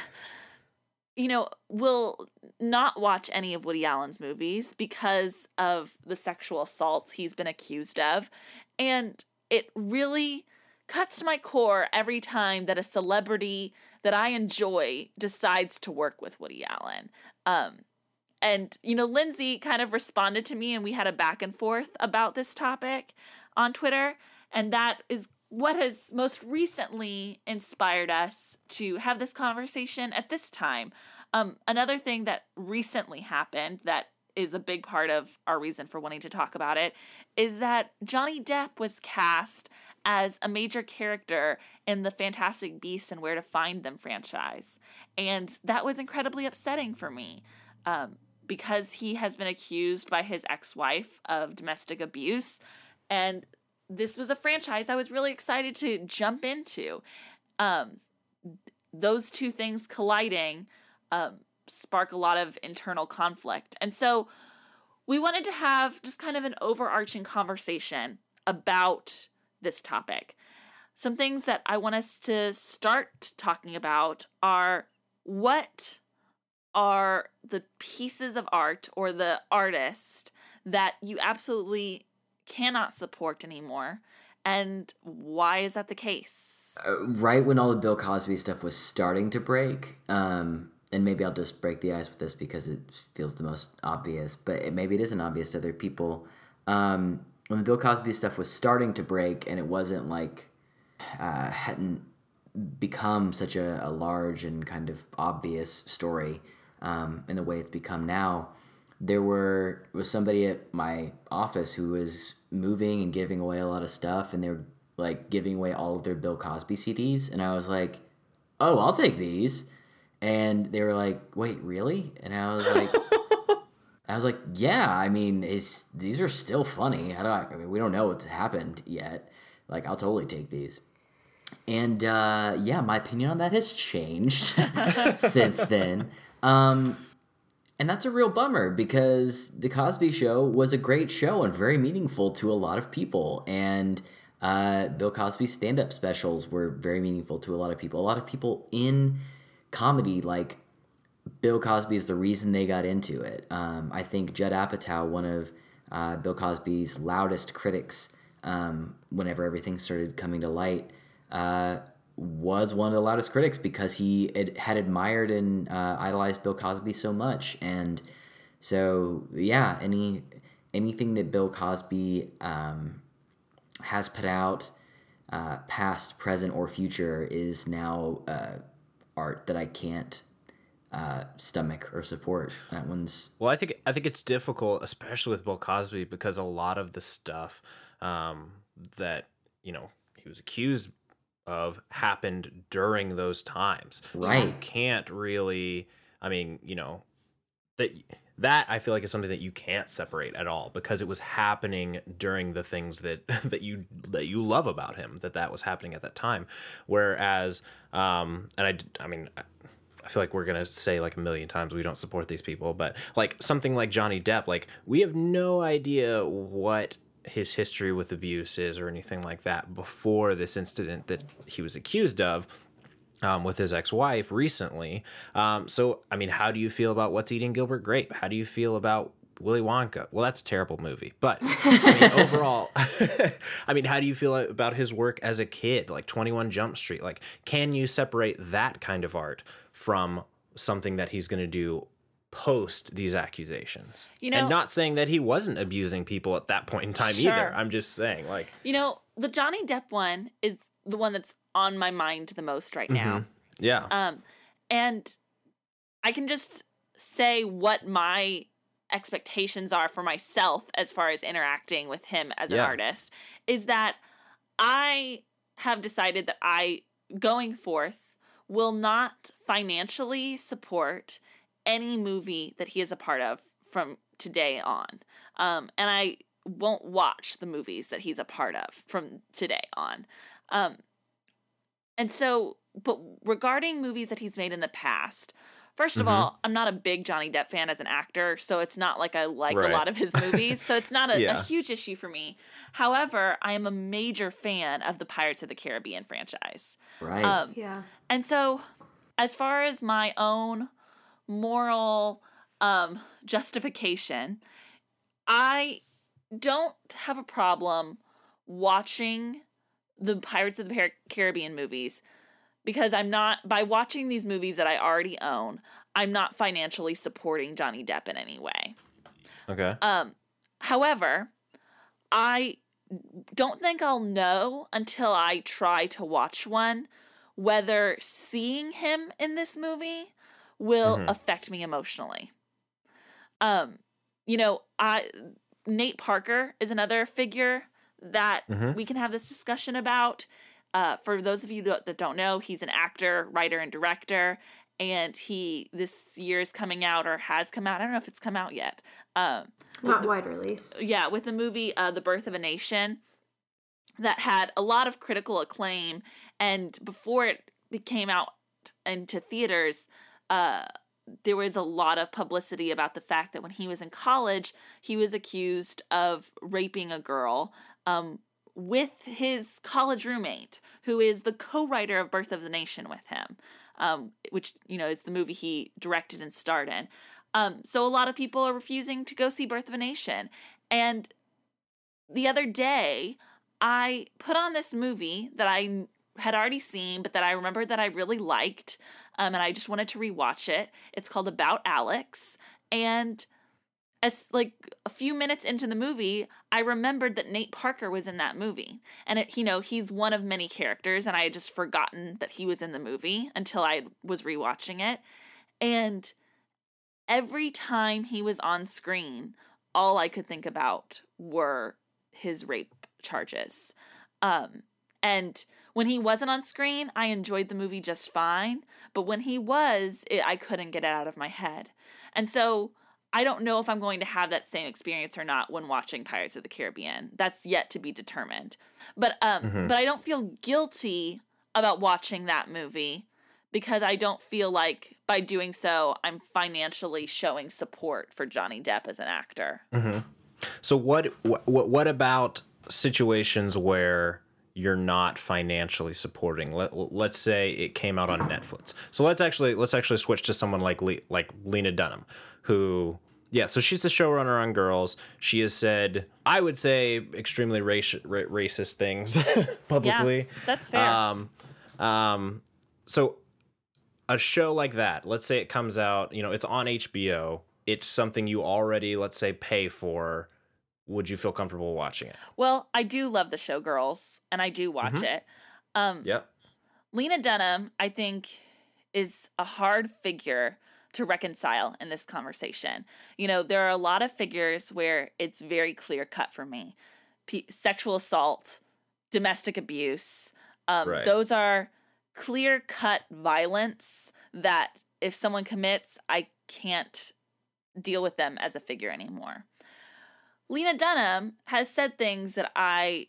you know, will not watch any of Woody Allen's movies because of the sexual assault he's been accused of. And it really cuts to my core every time that a celebrity that I enjoy decides to work with Woody Allen. Um, and, you know, Lindsay kind of responded to me and we had a back and forth about this topic on Twitter. And that is what has most recently inspired us to have this conversation at this time. Um, another thing that recently happened that is a big part of our reason for wanting to talk about it is that Johnny Depp was cast as a major character in the Fantastic Beasts and Where to Find Them franchise. And that was incredibly upsetting for me um, because he has been accused by his ex wife of domestic abuse. And this was a franchise I was really excited to jump into. Um, those two things colliding um, spark a lot of internal conflict. And so we wanted to have just kind of an overarching conversation about this topic. Some things that I want us to start talking about are what are the pieces of art or the artist that you absolutely cannot support anymore. And why is that the case? Uh, right when all the bill cosby stuff was starting to break um, and maybe i'll just break the ice with this because it feels the most obvious but it, maybe it isn't obvious to other people. Um, when the bill cosby stuff was starting to break and it wasn't like uh, hadn't become such a, a large and kind of obvious story um, in the way it's become now there were was somebody at my office who was moving and giving away a lot of stuff and they were like giving away all of their Bill Cosby CDs and I was like, "Oh, I'll take these." And they were like, "Wait, really?" And I was like I was like, yeah, I mean, it's these are still funny. I don't. I mean, we don't know what's happened yet. Like, I'll totally take these. And uh, yeah, my opinion on that has changed since then. Um, and that's a real bummer because The Cosby Show was a great show and very meaningful to a lot of people. And uh, Bill Cosby's stand up specials were very meaningful to a lot of people. A lot of people in comedy, like Bill Cosby, is the reason they got into it. Um, I think Judd Apatow, one of uh, Bill Cosby's loudest critics, um, whenever everything started coming to light, uh, was one of the loudest critics because he had, had admired and uh, idolized Bill Cosby so much, and so yeah, any anything that Bill Cosby um, has put out, uh, past, present, or future, is now uh, art that I can't uh, stomach or support. That one's Well, I think I think it's difficult, especially with Bill Cosby, because a lot of the stuff um, that you know he was accused of happened during those times. So you Right. can't really. I mean, you know, that that I feel like is something that you can't separate at all because it was happening during the things that that you that you love about him. That that was happening at that time. Whereas, um, and I I mean. I- I feel like we're gonna say like a million times we don't support these people, but like something like Johnny Depp, like we have no idea what his history with abuse is or anything like that before this incident that he was accused of um, with his ex-wife recently. Um, so, I mean, how do you feel about What's Eating Gilbert Grape? How do you feel about Willy Wonka? Well, that's a terrible movie, but I mean, overall, I mean, how do you feel about his work as a kid, like Twenty One Jump Street? Like, can you separate that kind of art from something that he's going to do? Post these accusations, You know- and not saying that he wasn't abusing people at that point in time Sure. either. I'm just saying, like, You know, the Johnny Depp one is the one that's on my mind the most right now. yeah, Um, and I can just say what my expectations are for myself as far as interacting with him as an artist is that I have decided that I, going forth, will not financially support any movie that he is a part of from today on. Um, and I won't watch the movies that he's a part of from today on. Um, and so, but regarding movies that he's made in the past, 1st of Mhm. all, I'm not a big Johnny Depp fan as an actor, so it's not like I like Right. a lot of his movies. so it's not a, a huge issue for me. However, I am a major fan of the Pirates of the Caribbean franchise. right. Um, Yeah. and so, as far as my own moral um, justification, I don't have a problem watching the Pirates of the Caribbean movies because I'm not, by watching these movies that I already own, I'm not financially supporting Johnny Depp in any way. okay, Um, however, I don't think I'll know until I try to watch one whether seeing him in this movie will Mhm. affect me emotionally. Um, you know, I Nate Parker is another figure that Mhm. we can have this discussion about. Uh, for those of you that, that don't know, he's an actor, writer, and director, and he this year is coming out or has come out. I don't know if it's come out yet. Um, Not wide release. yeah, with the movie uh, The Birth of a Nation that had a lot of critical acclaim. And before it came out into theaters, there was a lot of publicity about the fact that when he was in college, he was accused of raping a girl um, with his college roommate, who is the co writer of Birth of the Nation with him, um, which, you know, is the movie he directed and starred in. Um, so a lot of people are refusing to go see Birth of a Nation. And the other day, I put on this movie that I had already seen, but that I remembered that I really liked, um, and I just wanted to rewatch it. It's called About Alex, and as like a few minutes into the movie, I remembered that Nate Parker was in that movie, and it, you know he's one of many characters, and I had just forgotten that he was in the movie until I was rewatching it, and every time he was on screen, all I could think about were his rape charges. Um, and when he wasn't on screen, I enjoyed the movie just fine. But when he was, it, I couldn't get it out of my head. And so I don't know if I'm going to have that same experience or not when watching Pirates of the Caribbean. That's yet to be determined. But um Mhm. but I don't feel guilty about watching that movie because I don't feel like by doing so I'm financially showing support for Johnny Depp as an actor. hmm So what, what what about situations where you're not financially supporting? Let let's say it came out on Netflix. So let's actually let's actually switch to someone like Le, like Lena Dunham, who yeah, so she's the showrunner on Girls. She has said I would say extremely raci- ra- racist things publicly. Yeah, that's fair. Um, um, so a show like that, let's say it comes out, you know, it's on HBO. It's something you already, let's say, pay for. Would you feel comfortable watching it? Well, I do love the show Girls and I do watch Mhm. it. Um Yep. Lena Dunham, I think, is a hard figure to reconcile in this conversation. You know, there are a lot of figures where it's very clear cut for me P- sexual assault, domestic abuse. Um, Right. Those are clear cut violence that if someone commits, I can't deal with them as a figure anymore. Lena Dunham has said things that I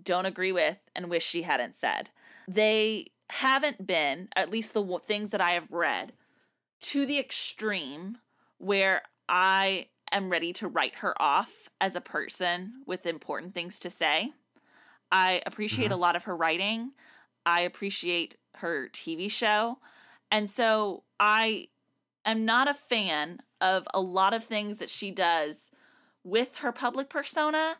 don't agree with and wish she hadn't said. They haven't been, at least the w- things that I have read, to the extreme where I am ready to write her off as a person with important things to say. I appreciate mm-hmm. a lot of her writing. I appreciate her TV show. And so I am not a fan of a lot of things that she does with her public persona.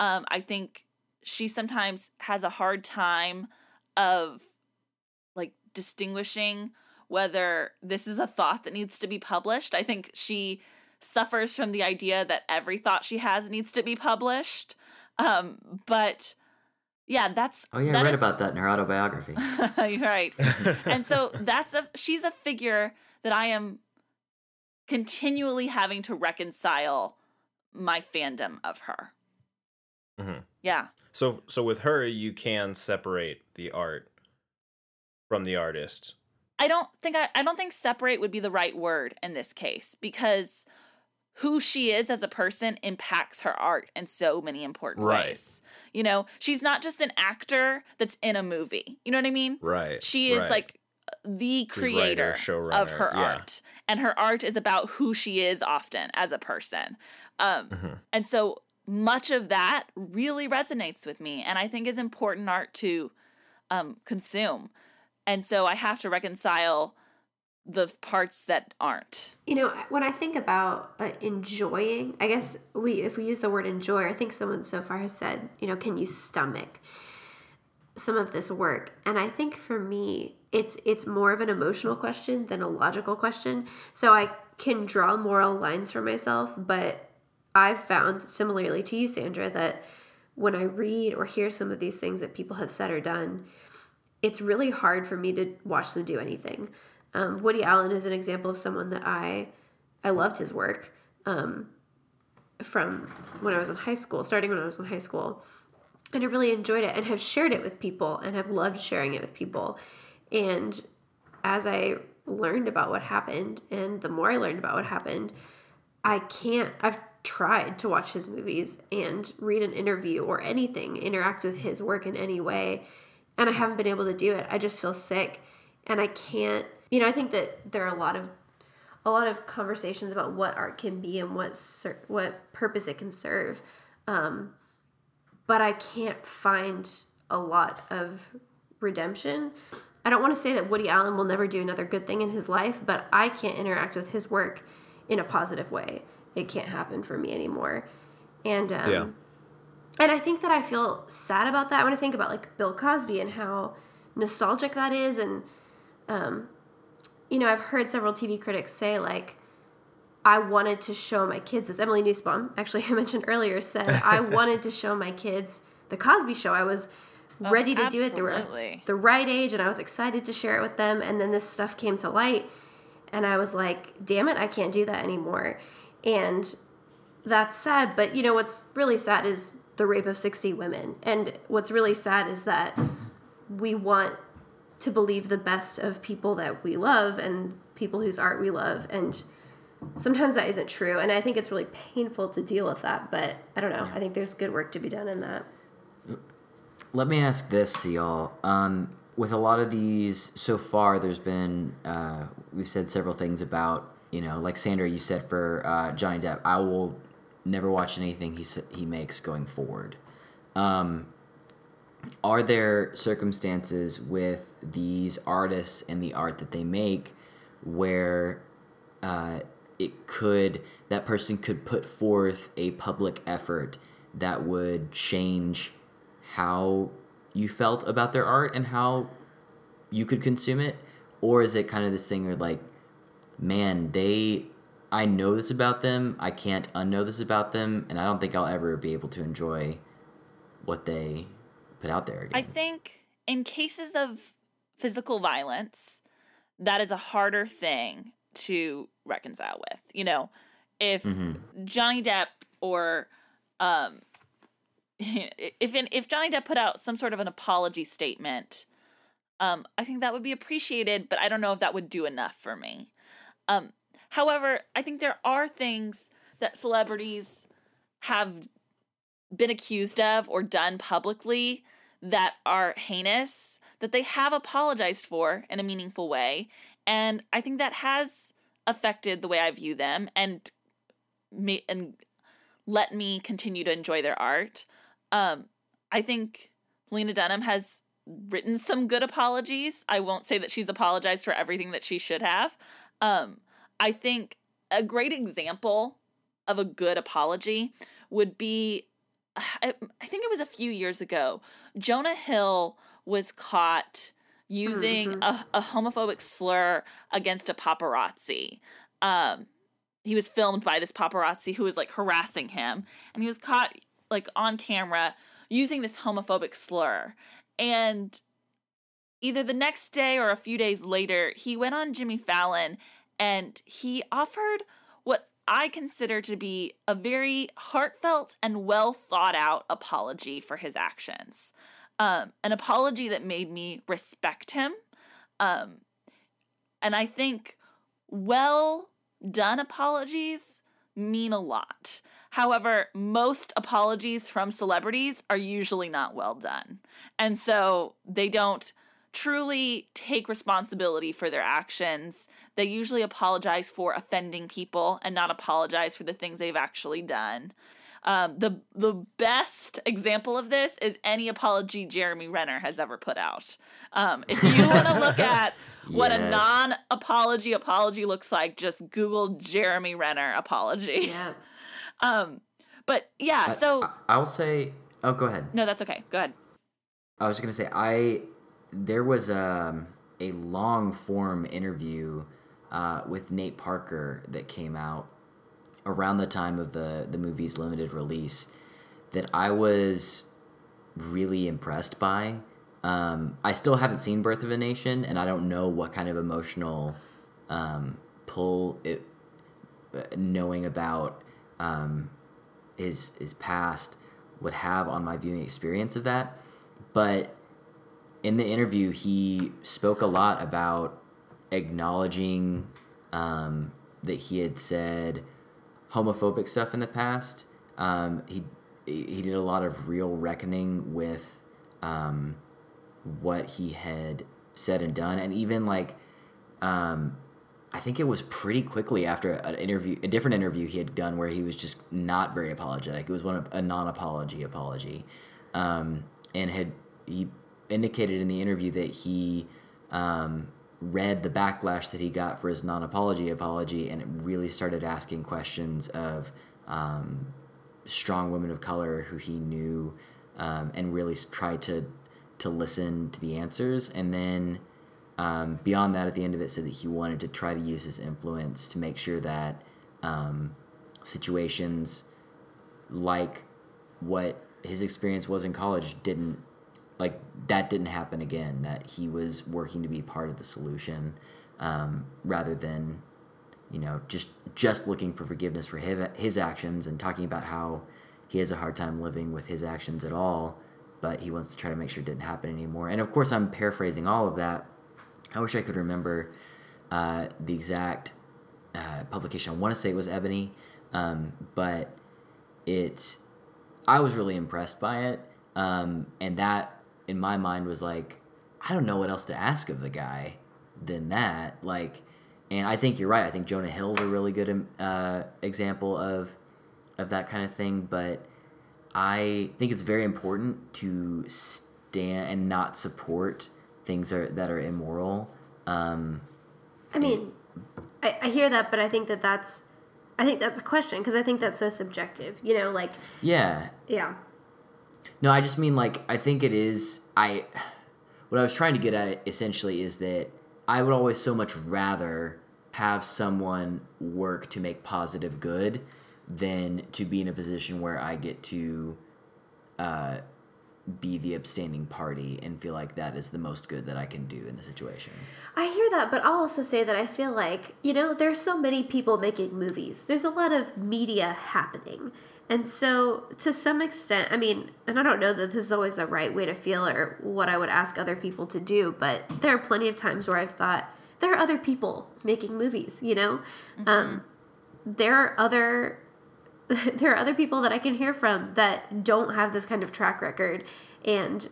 Um, I think she sometimes has a hard time of like distinguishing whether this is a thought that needs to be published. I think she suffers from the idea that every thought she has needs to be published. Um, but yeah, that's Oh yeah, I read is- about that in her autobiography. Right. and so that's a she's a figure that I am continually having to reconcile my fandom of her. Mhm. Yeah. So so with her, you can separate the art from the artist. I don't think I, I don't think separate would be the right word in this case because who she is as a person impacts her art in so many important Right. ways. You know, she's not just an actor that's in a movie. You know what I mean? Right. She is right. like the creator showrunner, of her yeah. art. And her art is about who she is often as a person. Um Mhm. and so much of that really resonates with me and I think is important art to um consume. And so I have to reconcile the parts that aren't. You know, when I think about uh, enjoying, I guess we if we use the word enjoy, I think someone so far has said, you know, can you stomach some of this work? And I think for me, it's it's more of an emotional question than a logical question. So I can draw moral lines for myself, but I've found similarly to you, Sandra, that when I read or hear some of these things that people have said or done, it's really hard for me to watch them do anything. Um, Woody Allen is an example of someone that I I loved his work um, from when I was in high school, starting when I was in high school, and I really enjoyed it and have shared it with people and have loved sharing it with people. And as I learned about what happened, and the more I learned about what happened, I can't. I've tried to watch his movies and read an interview or anything, interact with his work in any way, and I haven't been able to do it. I just feel sick, and I can't. You know, I think that there are a lot of a lot of conversations about what art can be and what ser- what purpose it can serve, um, but I can't find a lot of redemption. I don't want to say that Woody Allen will never do another good thing in his life, but I can't interact with his work in a positive way. It can't happen for me anymore. And um, Yeah. and I think that I feel sad about that when I think about like Bill Cosby and how nostalgic that is. And, um, you know, I've heard several TV critics say, like, I wanted to show my kids this. Emily Nussbaum, actually, I mentioned earlier, said, I wanted to show my kids the Cosby show. I was Oh, ready to do it. They were the right age, and I was excited to share it with them. And then this stuff came to light, and I was like, damn it, I can't do that anymore. And that's sad. But you know what's really sad is the rape of 60 women. And what's really sad is that we want to believe the best of people that we love and people whose art we love. And sometimes that isn't true, and I think it's really painful to deal with that. But I don't know. I think there's good work to be done in that. Let me ask this to y'all. Um, with a lot of these so far, there's been uh, we've said several things about you know, like Sandra, you said for uh, Johnny Depp, I will never watch anything he he makes going forward. Um, are there circumstances with these artists and the art that they make where uh, it could that person could put forth a public effort that would change how you felt about their art and how you could consume it or is it kind of this thing where like man they i know this about them i can't unknow this about them and i don't think i'll ever be able to enjoy what they put out there again. I think in cases of physical violence, that is a harder thing to reconcile with. You know, if Mhm. Johnny Depp or um if in, if Johnny Depp put out some sort of an apology statement, um I think that would be appreciated, but I don't know if that would do enough for me. Um however, I think there are things that celebrities have been accused of or done publicly that are heinous that they have apologized for in a meaningful way and i think that has affected the way i view them and me and let me continue to enjoy their art um i think lena dunham has written some good apologies i won't say that she's apologized for everything that she should have um i think a great example of a good apology would be I, I think it was a few years ago. Jonah Hill was caught using Mhm. a, a homophobic slur against a paparazzi. Um, he was filmed by this paparazzi who was like harassing him, and he was caught like on camera using this homophobic slur. And either the next day or a few days later, he went on Jimmy Fallon and he offered what I consider to be a very heartfelt and well thought out apology for his actions. Um, an apology that made me respect him. Um, and I think well done apologies mean a lot. However, most apologies from celebrities are usually not well done. And so they don't truly take responsibility for their actions. They usually apologize for offending people and not apologize for the things they've actually done. Um, the the best example of this is any apology Jeremy Renner has ever put out. Um, if you want to look at what a non apology apology looks like, just Google Jeremy Renner apology. Yeah. Um, but yeah, I- so I, I'll say oh go ahead no, that's okay. Go ahead. I was gonna say I there was um, a long form interview uh, with Nate Parker that came out around the time of the the movie's limited release that I was really impressed by. Um, I still haven't seen Birth of a Nation, and I don't know what kind of emotional um, pull it knowing about um, his his past would have on my viewing experience of that. But in the interview, he spoke a lot about acknowledging um, that he had said homophobic stuff in the past. Um, he he did a lot of real reckoning with um, what he had said and done, and even like um, I think it was pretty quickly after an interview, a different interview he had done where he was just not very apologetic. It was one of a non-apology apology, um, and had he indicated in the interview that he um, read the backlash that he got for his non-apology apology, and it really started asking questions of um, strong women of color who he knew, um, and really tried to to listen to the answers, and then um, beyond that, at the end of it, said that he wanted to try to use his influence to make sure that um, situations like what his experience was in college didn't like that didn't happen again. That he was working to be part of the solution um, rather than you know just just looking for forgiveness for his his actions and talking about how he has a hard time living with his actions at all. But he wants to try to make sure it didn't happen anymore. And of course, I'm paraphrasing all of that. I wish I could remember uh, the exact uh, publication. I want to say it was Ebony, um, but it I was really impressed by it, um, and that in my mind was like I don't know what else to ask of the guy than that. Like, and I think you're right. I think Jonah Hill's a really good um, uh, example of of that kind of thing, but I think it's very important to stand and not support things are, that are immoral. Um, I mean, I, I hear that, but I think that that's, I think that's a question because I think that's so subjective. You know, like yeah, yeah, No, I just mean like I think it is. I what I was trying to get at essentially is that I would always so much rather have someone work to make positive good than to be in a position where I get to uh, be the abstaining party and feel like that is the most good that I can do in the situation. I hear that, but I'll also say that I feel like, you know, there's so many people making movies. There's a lot of media happening. And so, to some extent, I mean, and I don't know that this is always the right way to feel or what I would ask other people to do, but there are plenty of times where I've thought, there are other people making movies, you know? Um, there are other there are other people that I can hear from that don't have this kind of track record and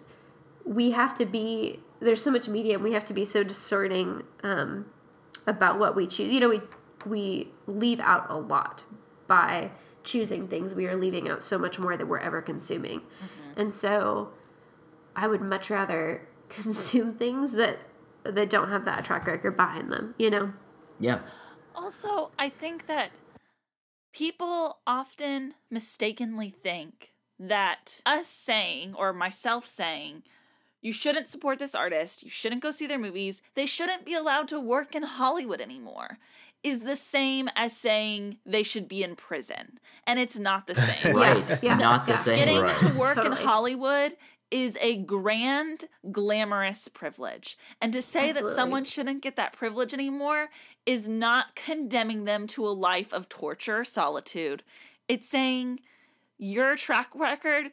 we have to be there's so much media and we have to be so discerning um, about what we choose you know we we leave out a lot by choosing things we are leaving out so much more than we're ever consuming. Mm-hmm. And so i would much rather consume things that that don't have that track record behind them you know? Yeah. Also, I think that people often mistakenly think that us saying, or myself saying, you shouldn't support this artist, you shouldn't go see their movies, they shouldn't be allowed to work in Hollywood anymore, is the same as saying they should be in prison. And it's not the same. Right. yeah, Not the yeah. same. Getting Right. to work in Hollywood is a grand, glamorous privilege. And to say Absolutely. that someone shouldn't get that privilege anymore is not condemning them to a life of torture, solitude. It's saying your track record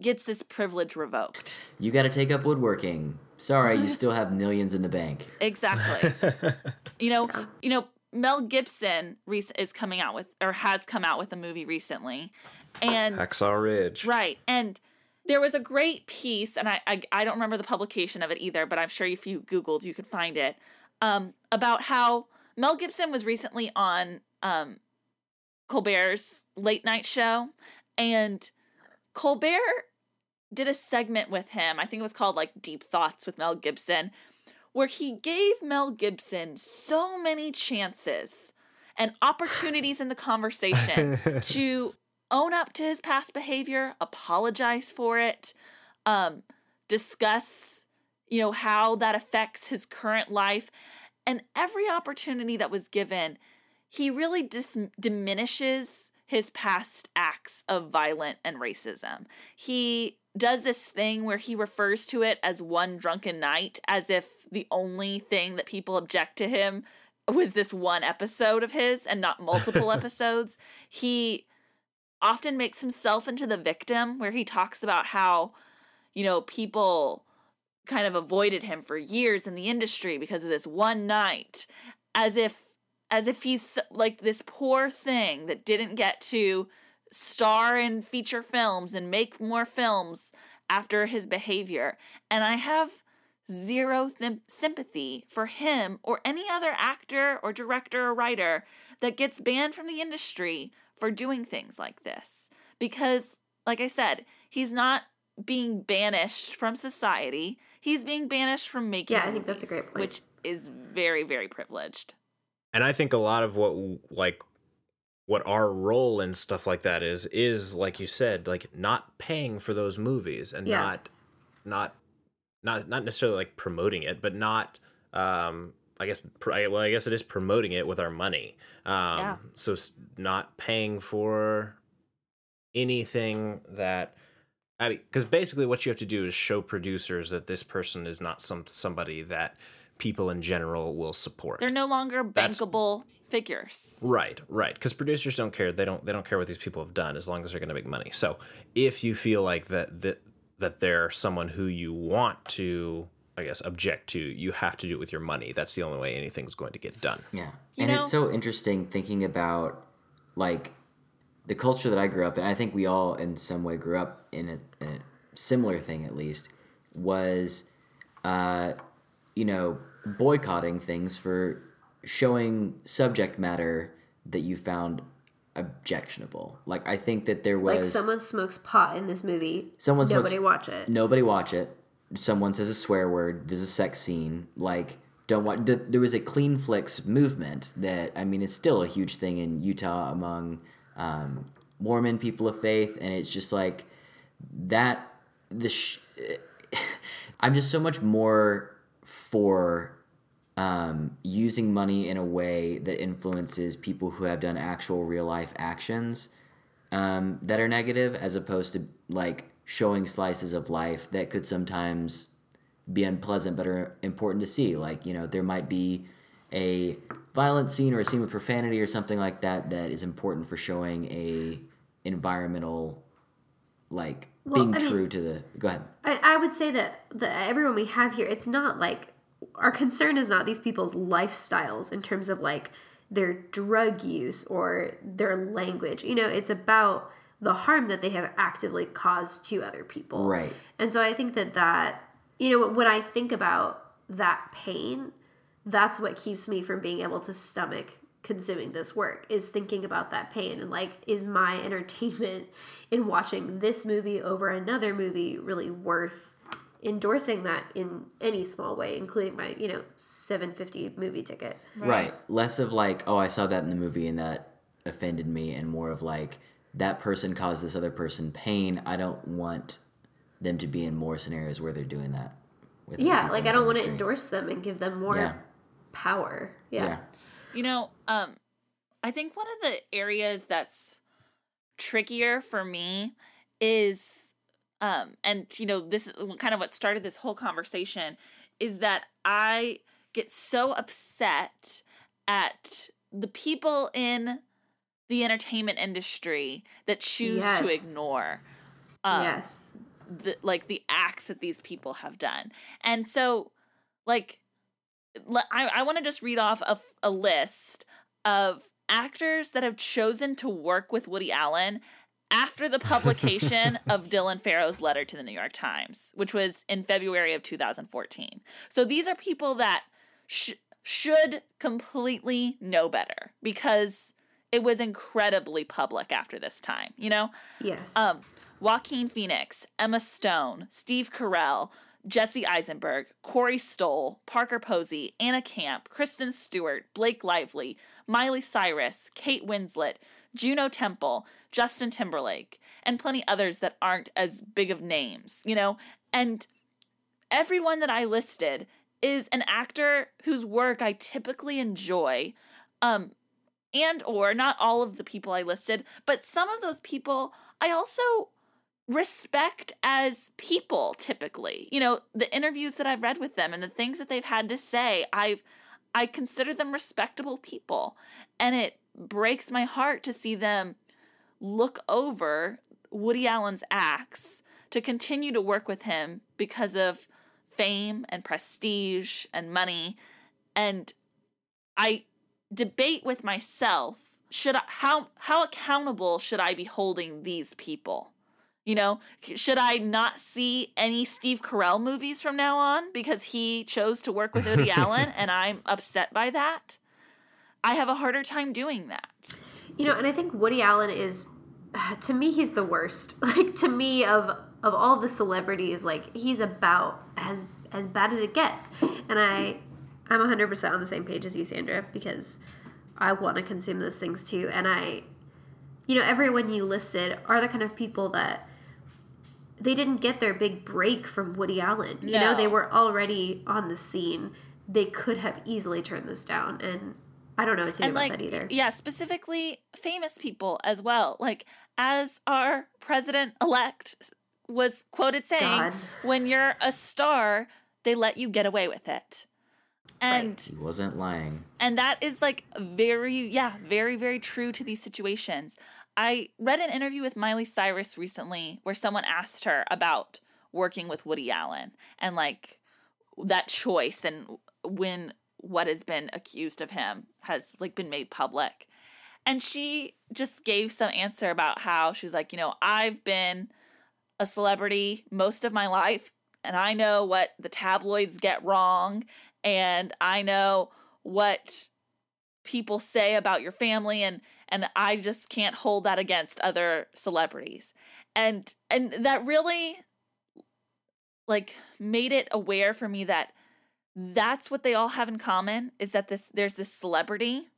gets this privilege revoked. You got to take up woodworking. Sorry, you still have millions in the bank. Exactly. you know, you know, Mel Gibson is coming out with or has come out with a movie recently. And Hacksaw Ridge. Right. And there was a great piece, and I, I I don't remember the publication of it either, but I'm sure if you Googled, you could find it. Um, about how Mel Gibson was recently on um, Colbert's late night show, and Colbert did a segment with him. I think it was called like Deep Thoughts with Mel Gibson, where he gave Mel Gibson so many chances and opportunities in the conversation to own up to his past behavior, apologize for it, um, discuss, you know, how that affects his current life. And every opportunity that was given, he really dis- diminishes his past acts of violent and racism. He does this thing where he refers to it as one drunken night, as if the only thing that people object to him was this one episode of his and not multiple episodes. He often makes himself into the victim where he talks about how you know people kind of avoided him for years in the industry because of this one night as if as if he's like this poor thing that didn't get to star in feature films and make more films after his behavior. And i have zero thim- sympathy for him or any other actor or director or writer that gets banned from the industry for doing things like this. Because like i said he's not being banished from society. He's being banished from making Yeah, I think that's a great point. which is very very privileged. And i think a lot of what like what our role and stuff like that is is like you said like not paying for those movies and Yeah. not not not not necessarily like promoting it but not um i guess pr- I- well i guess it is promoting it with our money um Yeah. so s- not paying for anything that I mean, because basically what you have to do is show producers that this person is not some somebody that people in general will support. they're no longer bankable figures Right, right. Because producers don't care. They don't. They don't care what these people have done as long as they're going to make money. So if you feel like that that that they're someone who you want to I guess, object to. You have to do it with your money. That's the only way anything's going to get done. Yeah. You and know- it's so interesting thinking about like the culture that I grew up in. I think we all in some way grew up in a, a similar thing at least was uh you know boycotting things for showing subject matter that you found objectionable. Like I think that there was Like someone smokes pot in this movie. Someone smokes- nobody watch it. Nobody watch it. Someone says a swear word. There's a sex scene. Like, don't watch. There was a clean flicks movement that I mean, it's still a huge thing in Utah among um, Mormon people of faith, and it's just like that. The sh- I'm just so much more for um, using money in a way that influences people who have done actual real life actions um, that are negative as opposed to like showing slices of life that could sometimes be unpleasant but are important to see. Like you know there might be a violent scene or a scene with profanity or something like that that is important for showing a environmental like Well, being I mean- true to the go ahead. I, I would say that the everyone we have here, it's not like our concern is not these people's lifestyles in terms of like their drug use or their language. You know, it's about the harm that they have actively caused to other people. right And so I think that that, you know, when I think about that pain, that's what keeps me from being able to stomach consuming this work is thinking about that pain and like is my entertainment in watching this movie over another movie really worth endorsing that in any small way including my you know 750 movie ticket Right. Less of like, oh, I saw that in the movie and that offended me, and more of like, that person caused this other person pain. I don't want them to be in more scenarios where they're doing that. With yeah like i don't want to endorse them and give them more Yeah. power yeah. Yeah. You know, um, I think one of the areas that's trickier for me is, um, and you know, this is kind of what started this whole conversation is that I get so upset at the people in the entertainment industry that choose to ignore um, yes the like the acts that these people have done. And so like I, I want to just read off a, a list of actors that have chosen to work with Woody Allen after the publication of Dylan Farrow's letter to the New York Times, which was in February of 2014. So these are people that sh- should completely know better because it was incredibly public after this time, you know? yes Um, Joaquin Phoenix, Emma Stone, Steve Carell, Jesse Eisenberg, Corey Stoll, Parker Posey, Anna Camp, Kristen Stewart, Blake Lively, Miley Cyrus, Kate Winslet, Juno Temple, Justin Timberlake, and plenty others that aren't as big of names, you know? And everyone that I listed is an actor whose work I typically enjoy. Um, and or not all of the people I listed, but some of those people I also respect as people typically. You know, the interviews that I've read with them and the things that they've had to say, I've I consider them respectable people. And it breaks my heart to see them look over Woody Allen's acts to continue to work with him because of fame and prestige and money and I debate with myself should I how how accountable should I be holding these people? You know, should I not see any Steve Carell movies from now on because he chose to work with Woody Allen and I'm upset by that? I have a harder time doing that. You know, and I think Woody Allen is to me he's the worst. Like to me of of all the celebrities, like he's about as as bad as it gets. And I I'm 100% on the same page as you, Sandra, because I want to consume those things too. And I you know, everyone you listed are the kind of people that they didn't get their big break from Woody Allen. You know, they were already on the scene. They could have easily turned this down and I don't know what to do and about like that either. yeah specifically famous people as well like as our president elect was quoted saying God. when you're a star they let you get away with it and He wasn't lying. and that is like very yeah very very true to these situations i read an interview with miley cyrus recently where someone asked her about working with woody allen and like that choice and when what has been accused of him has like been made public. And she just gave some answer about how she's like, you know, I've been a celebrity most of my life and I know what the tabloids get wrong and I know what people say about your family and and I just can't hold that against other celebrities. And and that really like made it aware for me that that's what they all have in common is that this there's this celebrity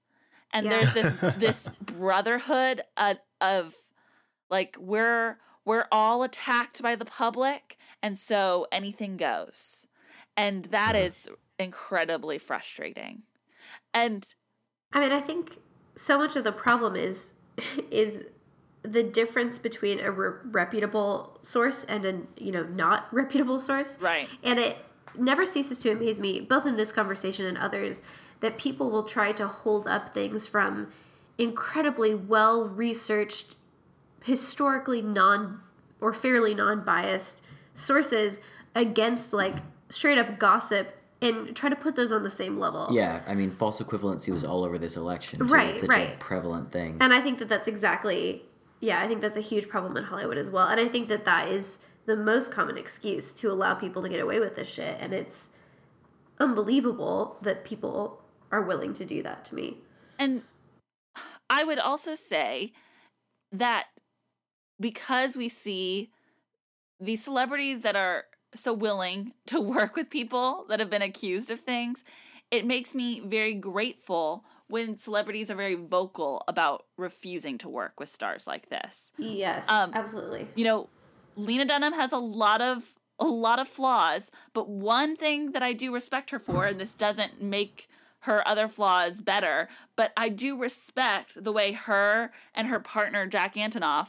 and Yeah. there's this this brotherhood of, of like we're we're all attacked by the public and so anything goes and that is incredibly frustrating and I mean, I think so much of the problem is is the difference between a re- reputable source and a you know not reputable source. Right. And it never ceases to amaze me, both in this conversation and others, that people will try to hold up things from incredibly well researched, historically non or fairly non biased sources against like straight up gossip and try to put those on the same level. Yeah, I mean, false equivalency was all over this election. Too. Right, it's such right. a prevalent thing. And I think that that's exactly, yeah, I think that's a huge problem in Hollywood as well. And I think that that is the most common excuse to allow people to get away with this shit. And it's unbelievable that people are willing to do that to me. And I would also say that because we see these celebrities that are so willing to work with people that have been accused of things, it makes me very grateful when celebrities are very vocal about refusing to work with stars like this. Yes, Um, absolutely. You know, Lena Dunham has a lot of a lot of flaws, but one thing that I do respect her for, and this doesn't make her other flaws better, but I do respect the way her and her partner Jack Antonoff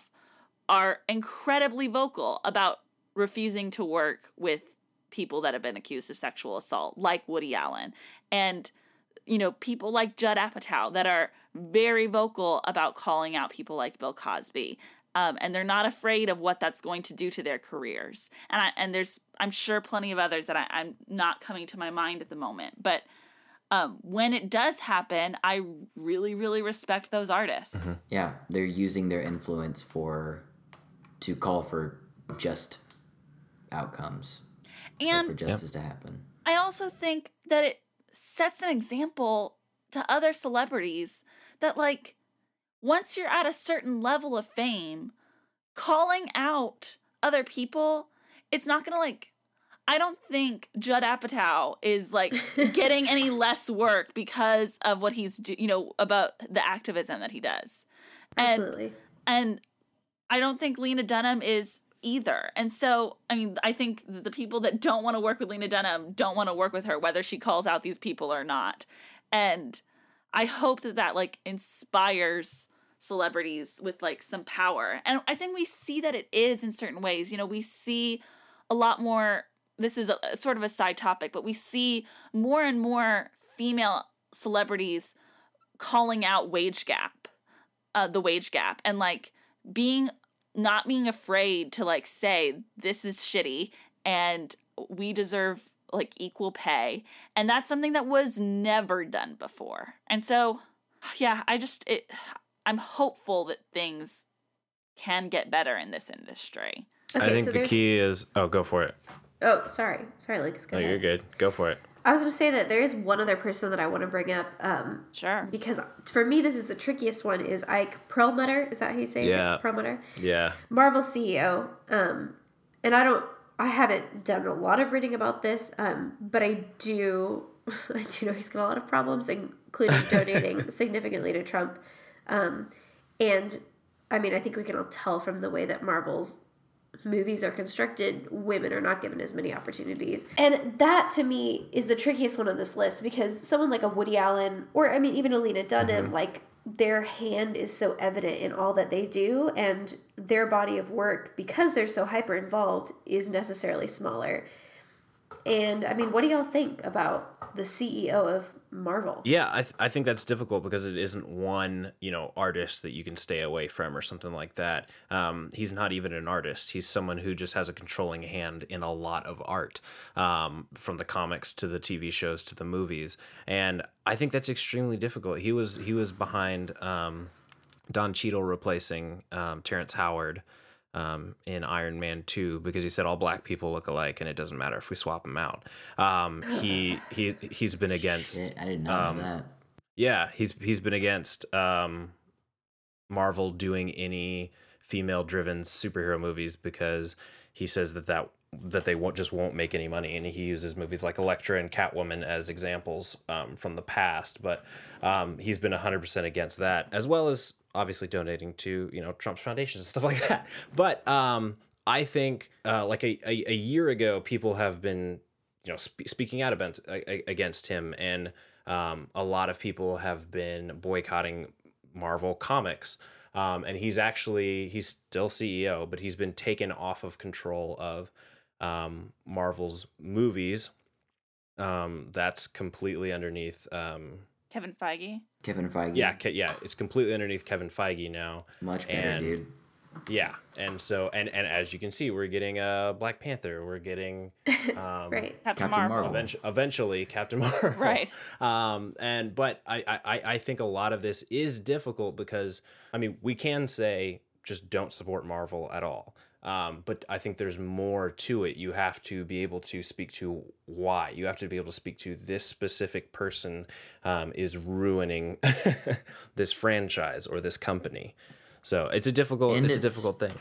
are incredibly vocal about refusing to work with people that have been accused of sexual assault, like Woody Allen. And you know, people like Judd Apatow that are very vocal about calling out people like Bill Cosby. Um, and they're not afraid of what that's going to do to their careers. And I, and there's I'm sure plenty of others that I, I'm not coming to my mind at the moment. But um, when it does happen, I really really respect those artists. Yeah, they're using their influence for to call for just outcomes, And for justice to happen. I also think that it sets an example to other celebrities that like once you're at a certain level of fame, calling out other people, it's not to like I don't think Judd Apatow is like getting any less work because of what he's do, you know, about the activism that he does. And Absolutely. and I don't think Lena Dunham is either. And so, I mean, I think the people that don't want to work with Lena Dunham don't want to work with her, whether she calls out these people or not. And I hope that that like inspires celebrities with like some power. And I think we see that it is in certain ways. You know, we see a lot more. This is a, sort of a side topic, but we see more and more female celebrities calling out wage gap, uh, the wage gap, and like being not being afraid to like say this is shitty and we deserve like equal pay and that's something that was never done before and so yeah i just it i'm hopeful that things can get better in this industry I think so the key is. Oh, go for it. Oh, sorry. Sorry, Lucas. Go No, ahead. you're good. Go for it. I was going to say that there is one other person that I want to bring up. Um, sure because for me, this is the trickiest one. Is Ike Perlmutter? Is that how you say Yeah. it? Perlmutter. Yeah. Marvel CEO. Um, and I don't. I haven't done a lot of reading about this, um, but I do. I do know he's got a lot of problems, including donating significantly to Trump. Um, and I mean, I think we can all tell from the way that Marvel's movies are constructed, women are not given as many opportunities. And that to me is the trickiest one on this list because someone like a Woody Allen or I mean even a Lena Dunham, like their hand is so evident in all that they do and their body of work because they're so hyper involved is necessarily smaller. And I mean, what do y'all think about the CEO of Marvel. Yeah, I, th- I think that's difficult because it isn't one, you know, artist that you can stay away from or something like that. Um, he's not even an artist. He's someone who just has a controlling hand in a lot of art, um, from the comics to the TV shows to the movies. And I think that's extremely difficult. He was he was behind um, Don Cheadle replacing um, Terrence Howard um, in Iron Man 2 because he said all black people look alike and it doesn't matter if we swap them out. Um, he he he's been against. Shit, I did not um, know that. Yeah, he's he's been against um, Marvel doing any female-driven superhero movies because he says that that that they won't just won't make any money, and he uses movies like Elektra and Catwoman as examples um, from the past. But um, he's been hundred percent against that, as well as obviously donating to you know Trump's foundations and stuff like that. But um, I think uh, like a, a, a year ago, people have been you know sp- speaking out against against him, and um, a lot of people have been boycotting Marvel comics. Um, and he's actually he's still CEO, but he's been taken off of control of um, Marvel's movies. Um, that's completely underneath. Um, Kevin Feige. Kevin Feige. yeah, Ke- yeah, it's completely underneath Kevin Feige now. Much better, and- dude. Yeah, and so and and as you can see, we're getting uh Black Panther. We're getting um, Right. Captain, Captain Marvel. Marvel. eventually, eventually Captain Marvel. Right. Um, and but I, I I think a lot of this is difficult because I mean we can say just don't support Marvel at all. Um, but I think there's more to it. You have to be able to speak to why. You have to be able to speak to this specific person um, is ruining this franchise or this company. So it's a difficult. And it's, a difficult thing.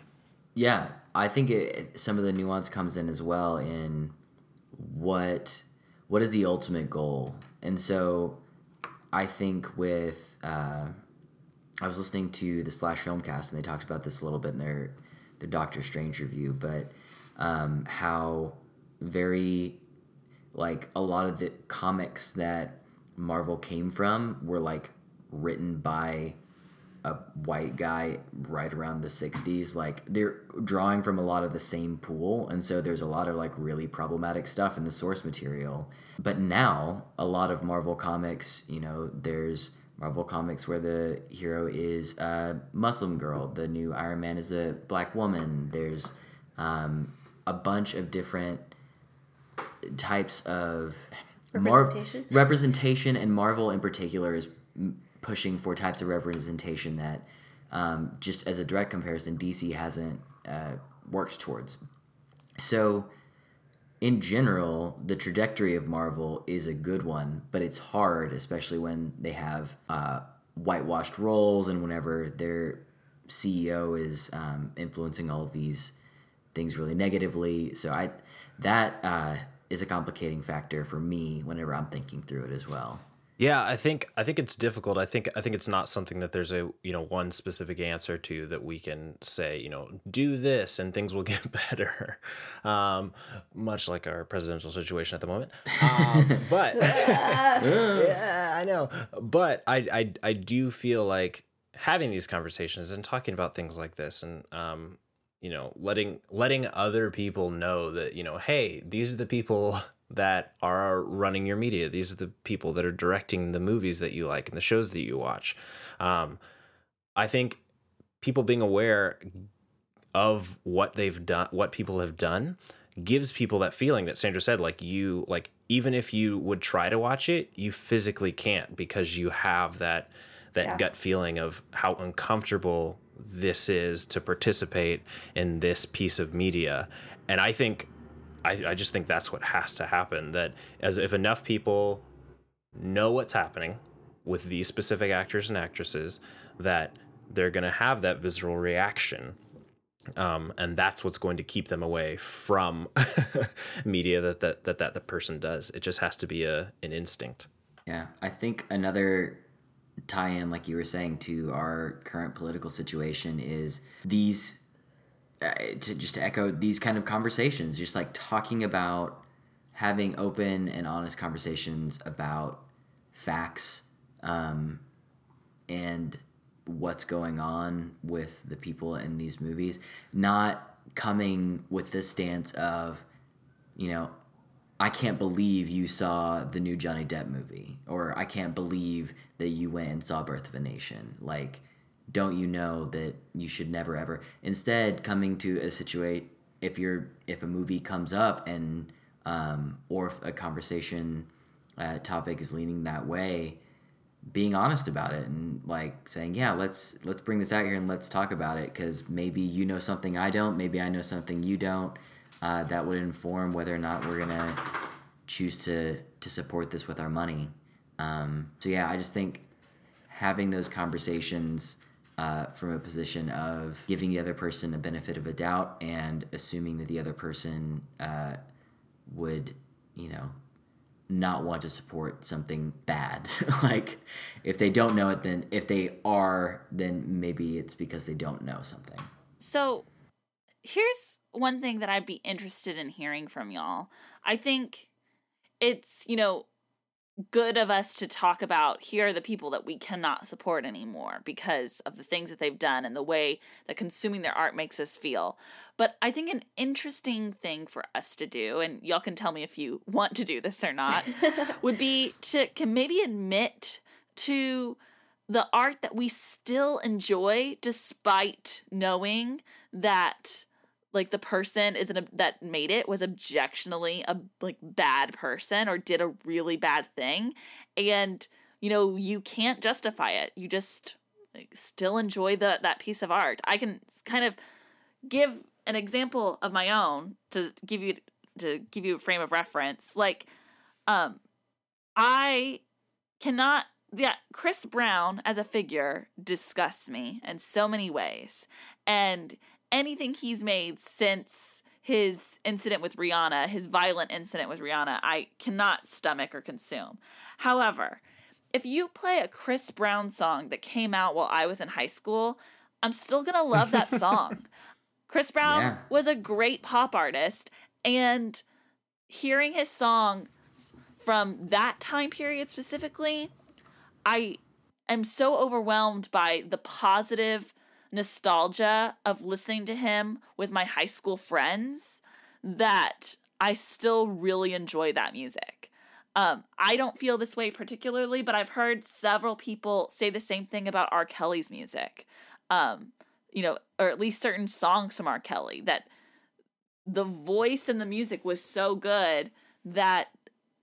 Yeah, I think it, some of the nuance comes in as well in what what is the ultimate goal, and so I think with uh, I was listening to the Slash Filmcast and they talked about this a little bit in their their Doctor Strange review, but um, how very like a lot of the comics that Marvel came from were like written by a white guy right around the 60s like they're drawing from a lot of the same pool and so there's a lot of like really problematic stuff in the source material. But now a lot of marvel comics you know there's marvel comics where the hero is a muslim girl. The new iron man is a black woman. There's um, a bunch of different types of Mar- Representation? representation and marvel in particular is m- pushing for types of representation that um, just as a direct comparison dc hasn't uh, worked towards. So in general the trajectory of marvel is a good one but it's hard especially when they have uh, whitewashed roles and whenever their ceo is um, influencing all of these things really negatively. So i that uh, is a complicating factor for me whenever i'm thinking through it as well Yeah, I think I think it's difficult. I think I think it's not something that there's a you know one specific answer to that we can say you know do this and things will get better, um, much like our presidential situation at the moment. Um, but yeah, I know. But I, I I do feel like having these conversations and talking about things like this and um, you know letting letting other people know that you know hey these are the people that are running your media. These are the people that are directing the movies that you like and the shows that you watch. Um, i think people being aware of what they've done what people have done gives people that feeling that sandra said like you like even if you would try to watch it you physically can't because you have that that Yeah. gut feeling of how uncomfortable this is to participate in this piece of media. And i think I, I just think that's what has to happen that as if enough people know what's happening with these specific actors and actresses that they're going to have that visceral reaction um, and that's what's going to keep them away from media that that, that that the person does it just has to be a an instinct Yeah, I think another tie-in, like you were saying, to our current political situation is these. Uh, to just to echo these kind of conversations, just like talking about having open and honest conversations about facts um, and what's going on with the people in these movies, not coming with this stance of, you know, I can't believe you saw the new Johnny Depp movie, or I can't believe that you went and saw Birth of a Nation. Like, don't you know that you should never ever instead coming to a situate if you're if a movie comes up and um, or if a conversation uh, topic is leaning that way, being honest about it and like saying, yeah, let's let's bring this out here and let's talk about it because maybe you know something I don't, maybe I know something you don't. Uh, that would inform whether or not we're gonna choose to to support this with our money. Um, so yeah, I just think having those conversations uh, from a position of giving the other person a benefit of a doubt and assuming that the other person uh, would, you know, not want to support something bad. like if they don't know it, then if they are, then maybe it's because they don't know something. So here's one thing that I'd be interested in hearing from y'all. I think it's, you know, good of us to talk about here are the people that we cannot support anymore because of the things that they've done and the way that consuming their art makes us feel. But I think an interesting thing for us to do, and y'all can tell me if you want to do this or not, would be to can maybe admit to the art that we still enjoy despite knowing that like the person is an that made it was objectionably a like bad person or did a really bad thing. And you know you can't justify it. You just like, still enjoy the that piece of art. I can kind of give an example of my own to give you to give you a frame of reference. Like um i cannot yeah chris brown as a figure disgusts me in so many ways. And anything he's made since his incident with Rihanna, his violent incident with Rihanna, I cannot stomach or consume. However, if you play a Chris Brown song that came out while I was in high school, I'm still going to love that song. Chris Brown yeah. was a great pop artist, and hearing his song from that time period specifically, I am so overwhelmed by the positive nostalgia of listening to him with my high school friends that I still really enjoy that music. Um, I don't feel this way particularly, but I've heard several people say the same thing about R. Kelly's music. Um, you know, or at least certain songs from R. Kelly that the voice and the music was so good that,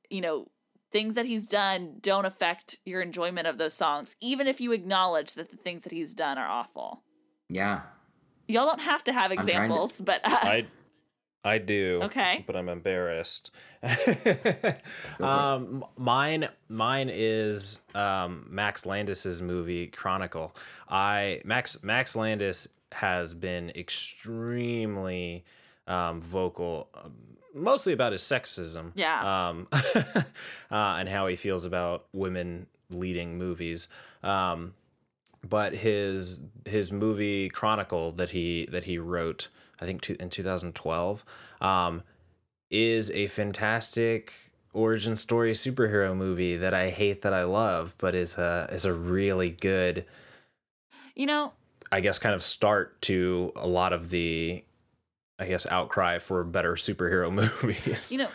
you know, things that he's done don't affect your enjoyment of those songs, even if you acknowledge that the things that he's done are awful. Yeah. Y'all don't have to have examples, to... but uh... I I do. Okay. But I'm embarrassed. um, mine mine is um, Max Landis's movie Chronicle. I Max Max Landis has been extremely um, vocal, um, mostly about his sexism. Yeah. Um, uh, and how he feels about women leading movies. Um, but his his movie Chronicle that he that he wrote, I think in 2012, um, is a fantastic origin story superhero movie that I hate that I love, but is a is a really good. You know, I guess kind of start to a lot of the, I guess outcry for better superhero movies. You know,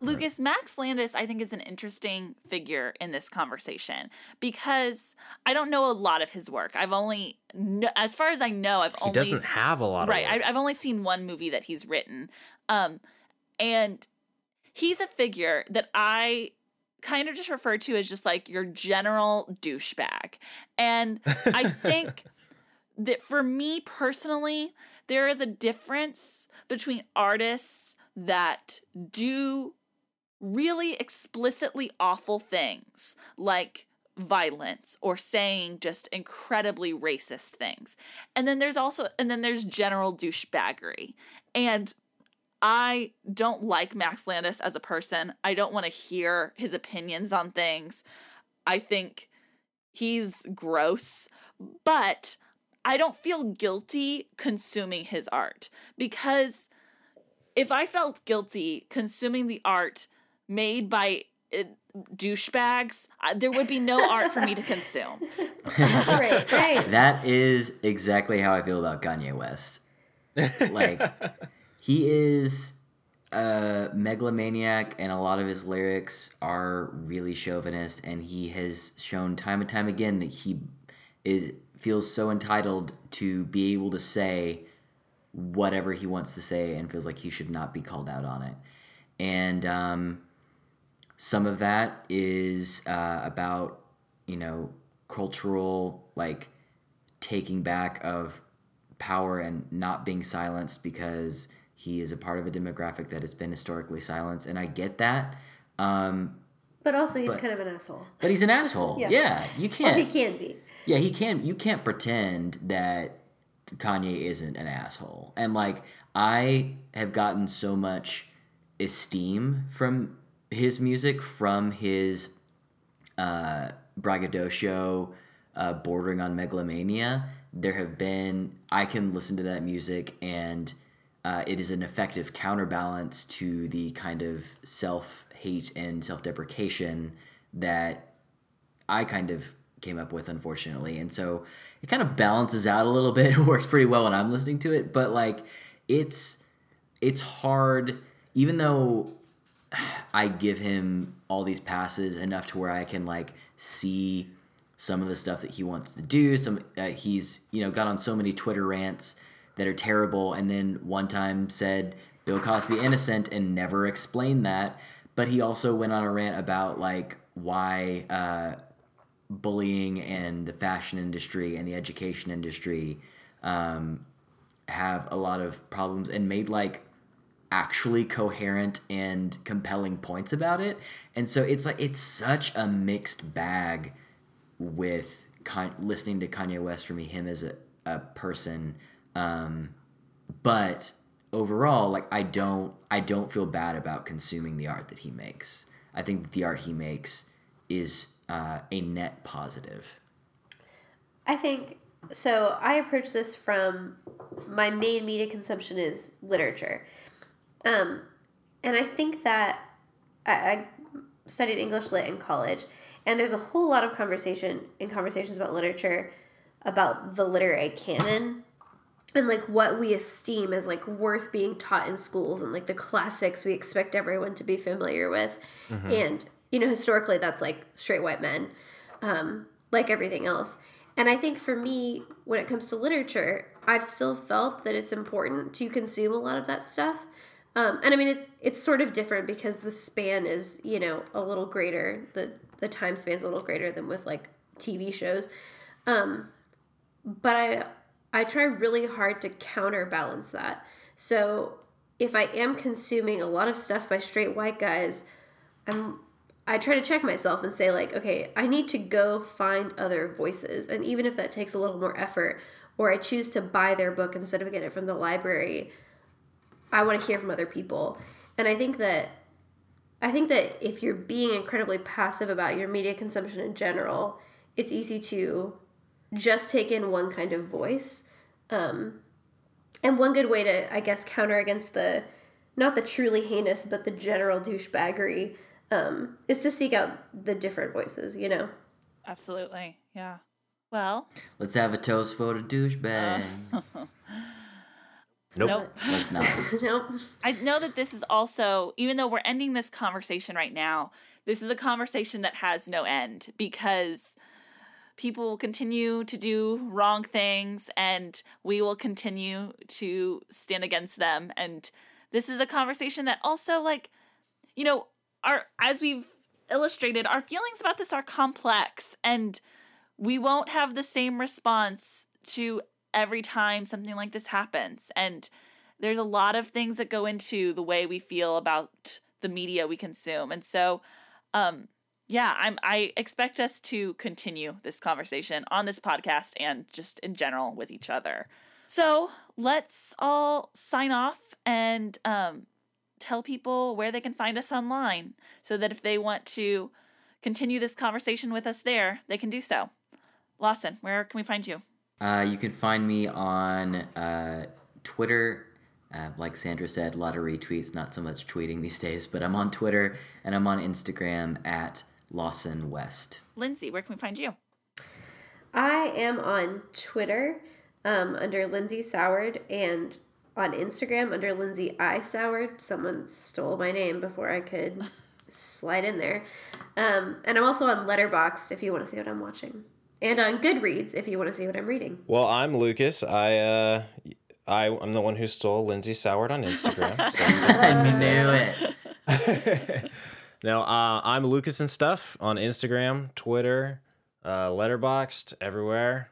Lucas, Max Landis, I think, is an interesting figure in this conversation because I don't know a lot of his work. I've only, as far as I know, I've he only. doesn't have a lot right, I've only seen one movie that he's written. Um, and he's a figure that I kind of just refer to as just like your general douchebag. And I think that for me personally, there is a difference between artists that do really explicitly awful things like violence or saying just incredibly racist things. And then there's also and then there's general douchebaggery. And I don't like Max Landis as a person. I don't want to hear his opinions on things. I think he's gross, but I don't feel guilty consuming his art because if I felt guilty consuming the art made by uh, douchebags, uh, there would be no art for me to consume. right, right. That is exactly how I feel about Kanye West. Like, he is a megalomaniac, and a lot of his lyrics are really chauvinist, and he has shown time and time again that he is feels so entitled to be able to say whatever he wants to say, and feels like he should not be called out on it. And um, some of that is uh, about you know cultural like taking back of power and not being silenced because he is a part of a demographic that has been historically silenced, and I get that. Um, But also, he's But- kind of an asshole. but he's an asshole. Yeah. yeah. you can't. he can be. Yeah, he can. You can't pretend that Kanye isn't an asshole. And like, I have gotten so much esteem from his music, from his uh, braggadocio, uh, bordering on megalomania. There have been. I can listen to that music and. Uh, it is an effective counterbalance to the kind of self hate and self deprecation that I kind of came up with, unfortunately. And so it kind of balances out a little bit. It works pretty well when I'm listening to it, but like it's it's hard, even though I give him all these passes enough to where I can like see some of the stuff that he wants to do. Some uh, he's you know got on so many Twitter rants that are terrible, and then one time said Bill Cosby innocent and never explained that. But he also went on a rant about like why uh, bullying and the fashion industry and the education industry um, have a lot of problems and made like actually coherent and compelling points about it. And so it's like it's such a mixed bag with Con- listening to Kanye West for me, him as a, a person. Um, but overall, like I don't I don't feel bad about consuming the art that he makes. I think that the art he makes is uh, a net positive. I think so. I approach this from my main media consumption is literature, um, and I think that I, I studied English lit in college, and there's a whole lot of conversation in conversations about literature about the literary canon and like what we esteem as like worth being taught in schools and like the classics we expect everyone to be familiar with. And you know historically that's like straight white men um, like everything else. And i think for me when it comes to literature i've still felt that it's important to consume a lot of that stuff um, and i mean it's it's sort of different because the span is you know a little greater. The the time span's a little greater than with like tv shows. Um, but I I try really hard to counterbalance that. So if I am consuming a lot of stuff by straight white guys, I'm I try to check myself and say like, okay, I need to go find other voices, and even if that takes a little more effort, or I choose to buy their book instead of getting it from the library, I want to hear from other people. And I think that I think that if you're being incredibly passive about your media consumption in general, it's easy to just take in one kind of voice. Um, and one good way to, I guess, counter against the not the truly heinous, but the general douchebaggery um, is to seek out the different voices, you know? Absolutely. Yeah. Well, Let's have a toast for the douchebag. Nope. nope. Not. nope. I know that this is also, even though we're ending this conversation right now, this is a conversation that has no end because people will continue to do wrong things and we will continue to stand against them. And this is a conversation that also, like, you know, our as we've illustrated, our feelings about this are complex and we won't have the same response to every time something like this happens. And there's a lot of things that go into the way we feel about the media we consume. And so, um, yeah, I'm I expect us to continue this conversation on this podcast and just in general with each other. So let's all sign off and um, tell people where they can find us online so that if they want to continue this conversation with us there, they can do so. Lawson, where can we find you? Uh, you can find me on uh, Twitter. Uh, like Sandra said, a lot of retweets, not so much tweeting these days, but I'm on Twitter and I'm on Instagram at Lawson West. Lindsay, where can we find you? I am on Twitter um, under Lindsay Soward, and on Instagram under Lindsay I Soured. Someone stole my name before I could slide in there. Um, and I'm also on Letterboxd if you want to see what I'm watching, and on Goodreads if you want to see what I'm reading. Well, I'm Lucas. I uh, I I'm the one who stole Lindsay Soward on Instagram. So I knew it. now uh, I'm Lucas and stuff on Instagram, Twitter, uh, Letterboxd, everywhere.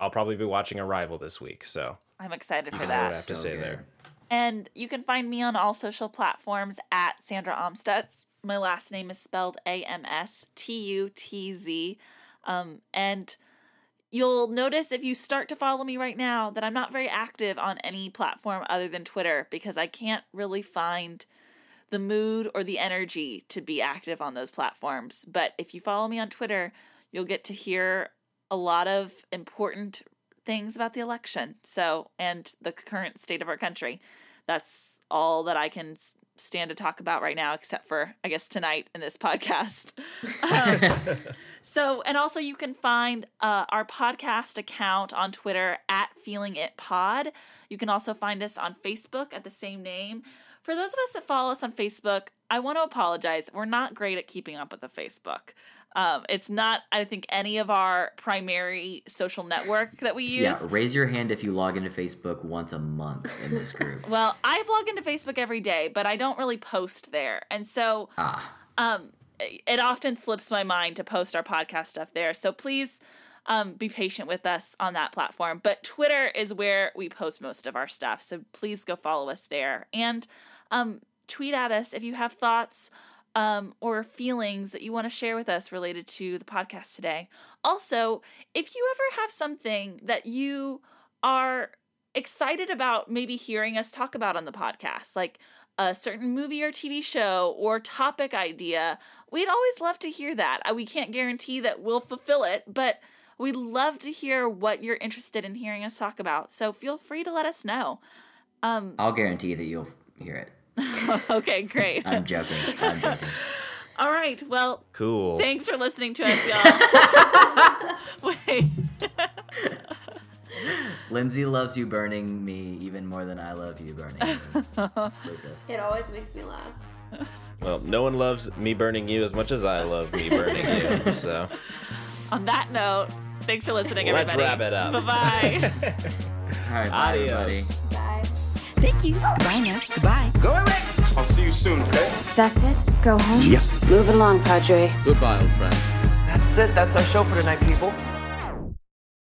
I'll probably be watching Arrival this week, so I'm excited for I know what I that. have to So say good. there. And you can find me on all social platforms at Sandra Amstutz. My last name is spelled A M S T U T Z. Um, and you'll notice if you start to follow me right now that I'm not very active on any platform other than Twitter because I can't really find the mood or the energy to be active on those platforms. But if you follow me on Twitter, you'll get to hear a lot of important things about the election. So, and the current state of our country. That's all that I can stand to talk about right now, except for, I guess, tonight in this podcast. Um, so, and also you can find uh, our podcast account on Twitter at Feeling It Pod. You can also find us on Facebook at the same name. For those of us that follow us on Facebook, I want to apologize. We're not great at keeping up with the Facebook. Um, it's not, I think, any of our primary social network that we use. Yeah, raise your hand if you log into Facebook once a month in this group. Well, I log into Facebook every day, but I don't really post there. And so Ah, um it often slips my mind to post our podcast stuff there. So please um be patient with us on that platform. But Twitter is where we post most of our stuff. So please go follow us there. And um tweet at us if you have thoughts um, or feelings that you want to share with us related to the podcast today. Also, if you ever have something that you are excited about maybe hearing us talk about on the podcast, like a certain movie or TV show or topic idea, we'd always love to hear that. Uh, We can't guarantee that we'll fulfill it, but we'd love to hear what you're interested in hearing us talk about. So feel free to let us know. Um, I'll guarantee that you'll hear it. okay, great. I'm joking. I'm joking. All right. Well, Cool. thanks for listening to us, y'all. Wait. Lindsay loves you burning me even more than I love you burning me. It always makes me laugh. Well, no one loves me burning you as much as I love me burning you. So On that note, thanks for listening, everybody. let's everybody. wrap it up. Bye bye. All right, bye, everybody. Adios. Bye. Thank you. Goodbye now. Goodbye. Go away. I'll see you soon, okay? That's it. Go home. Move it along, Padre. Goodbye, old friend. That's it. That's our show for tonight, people.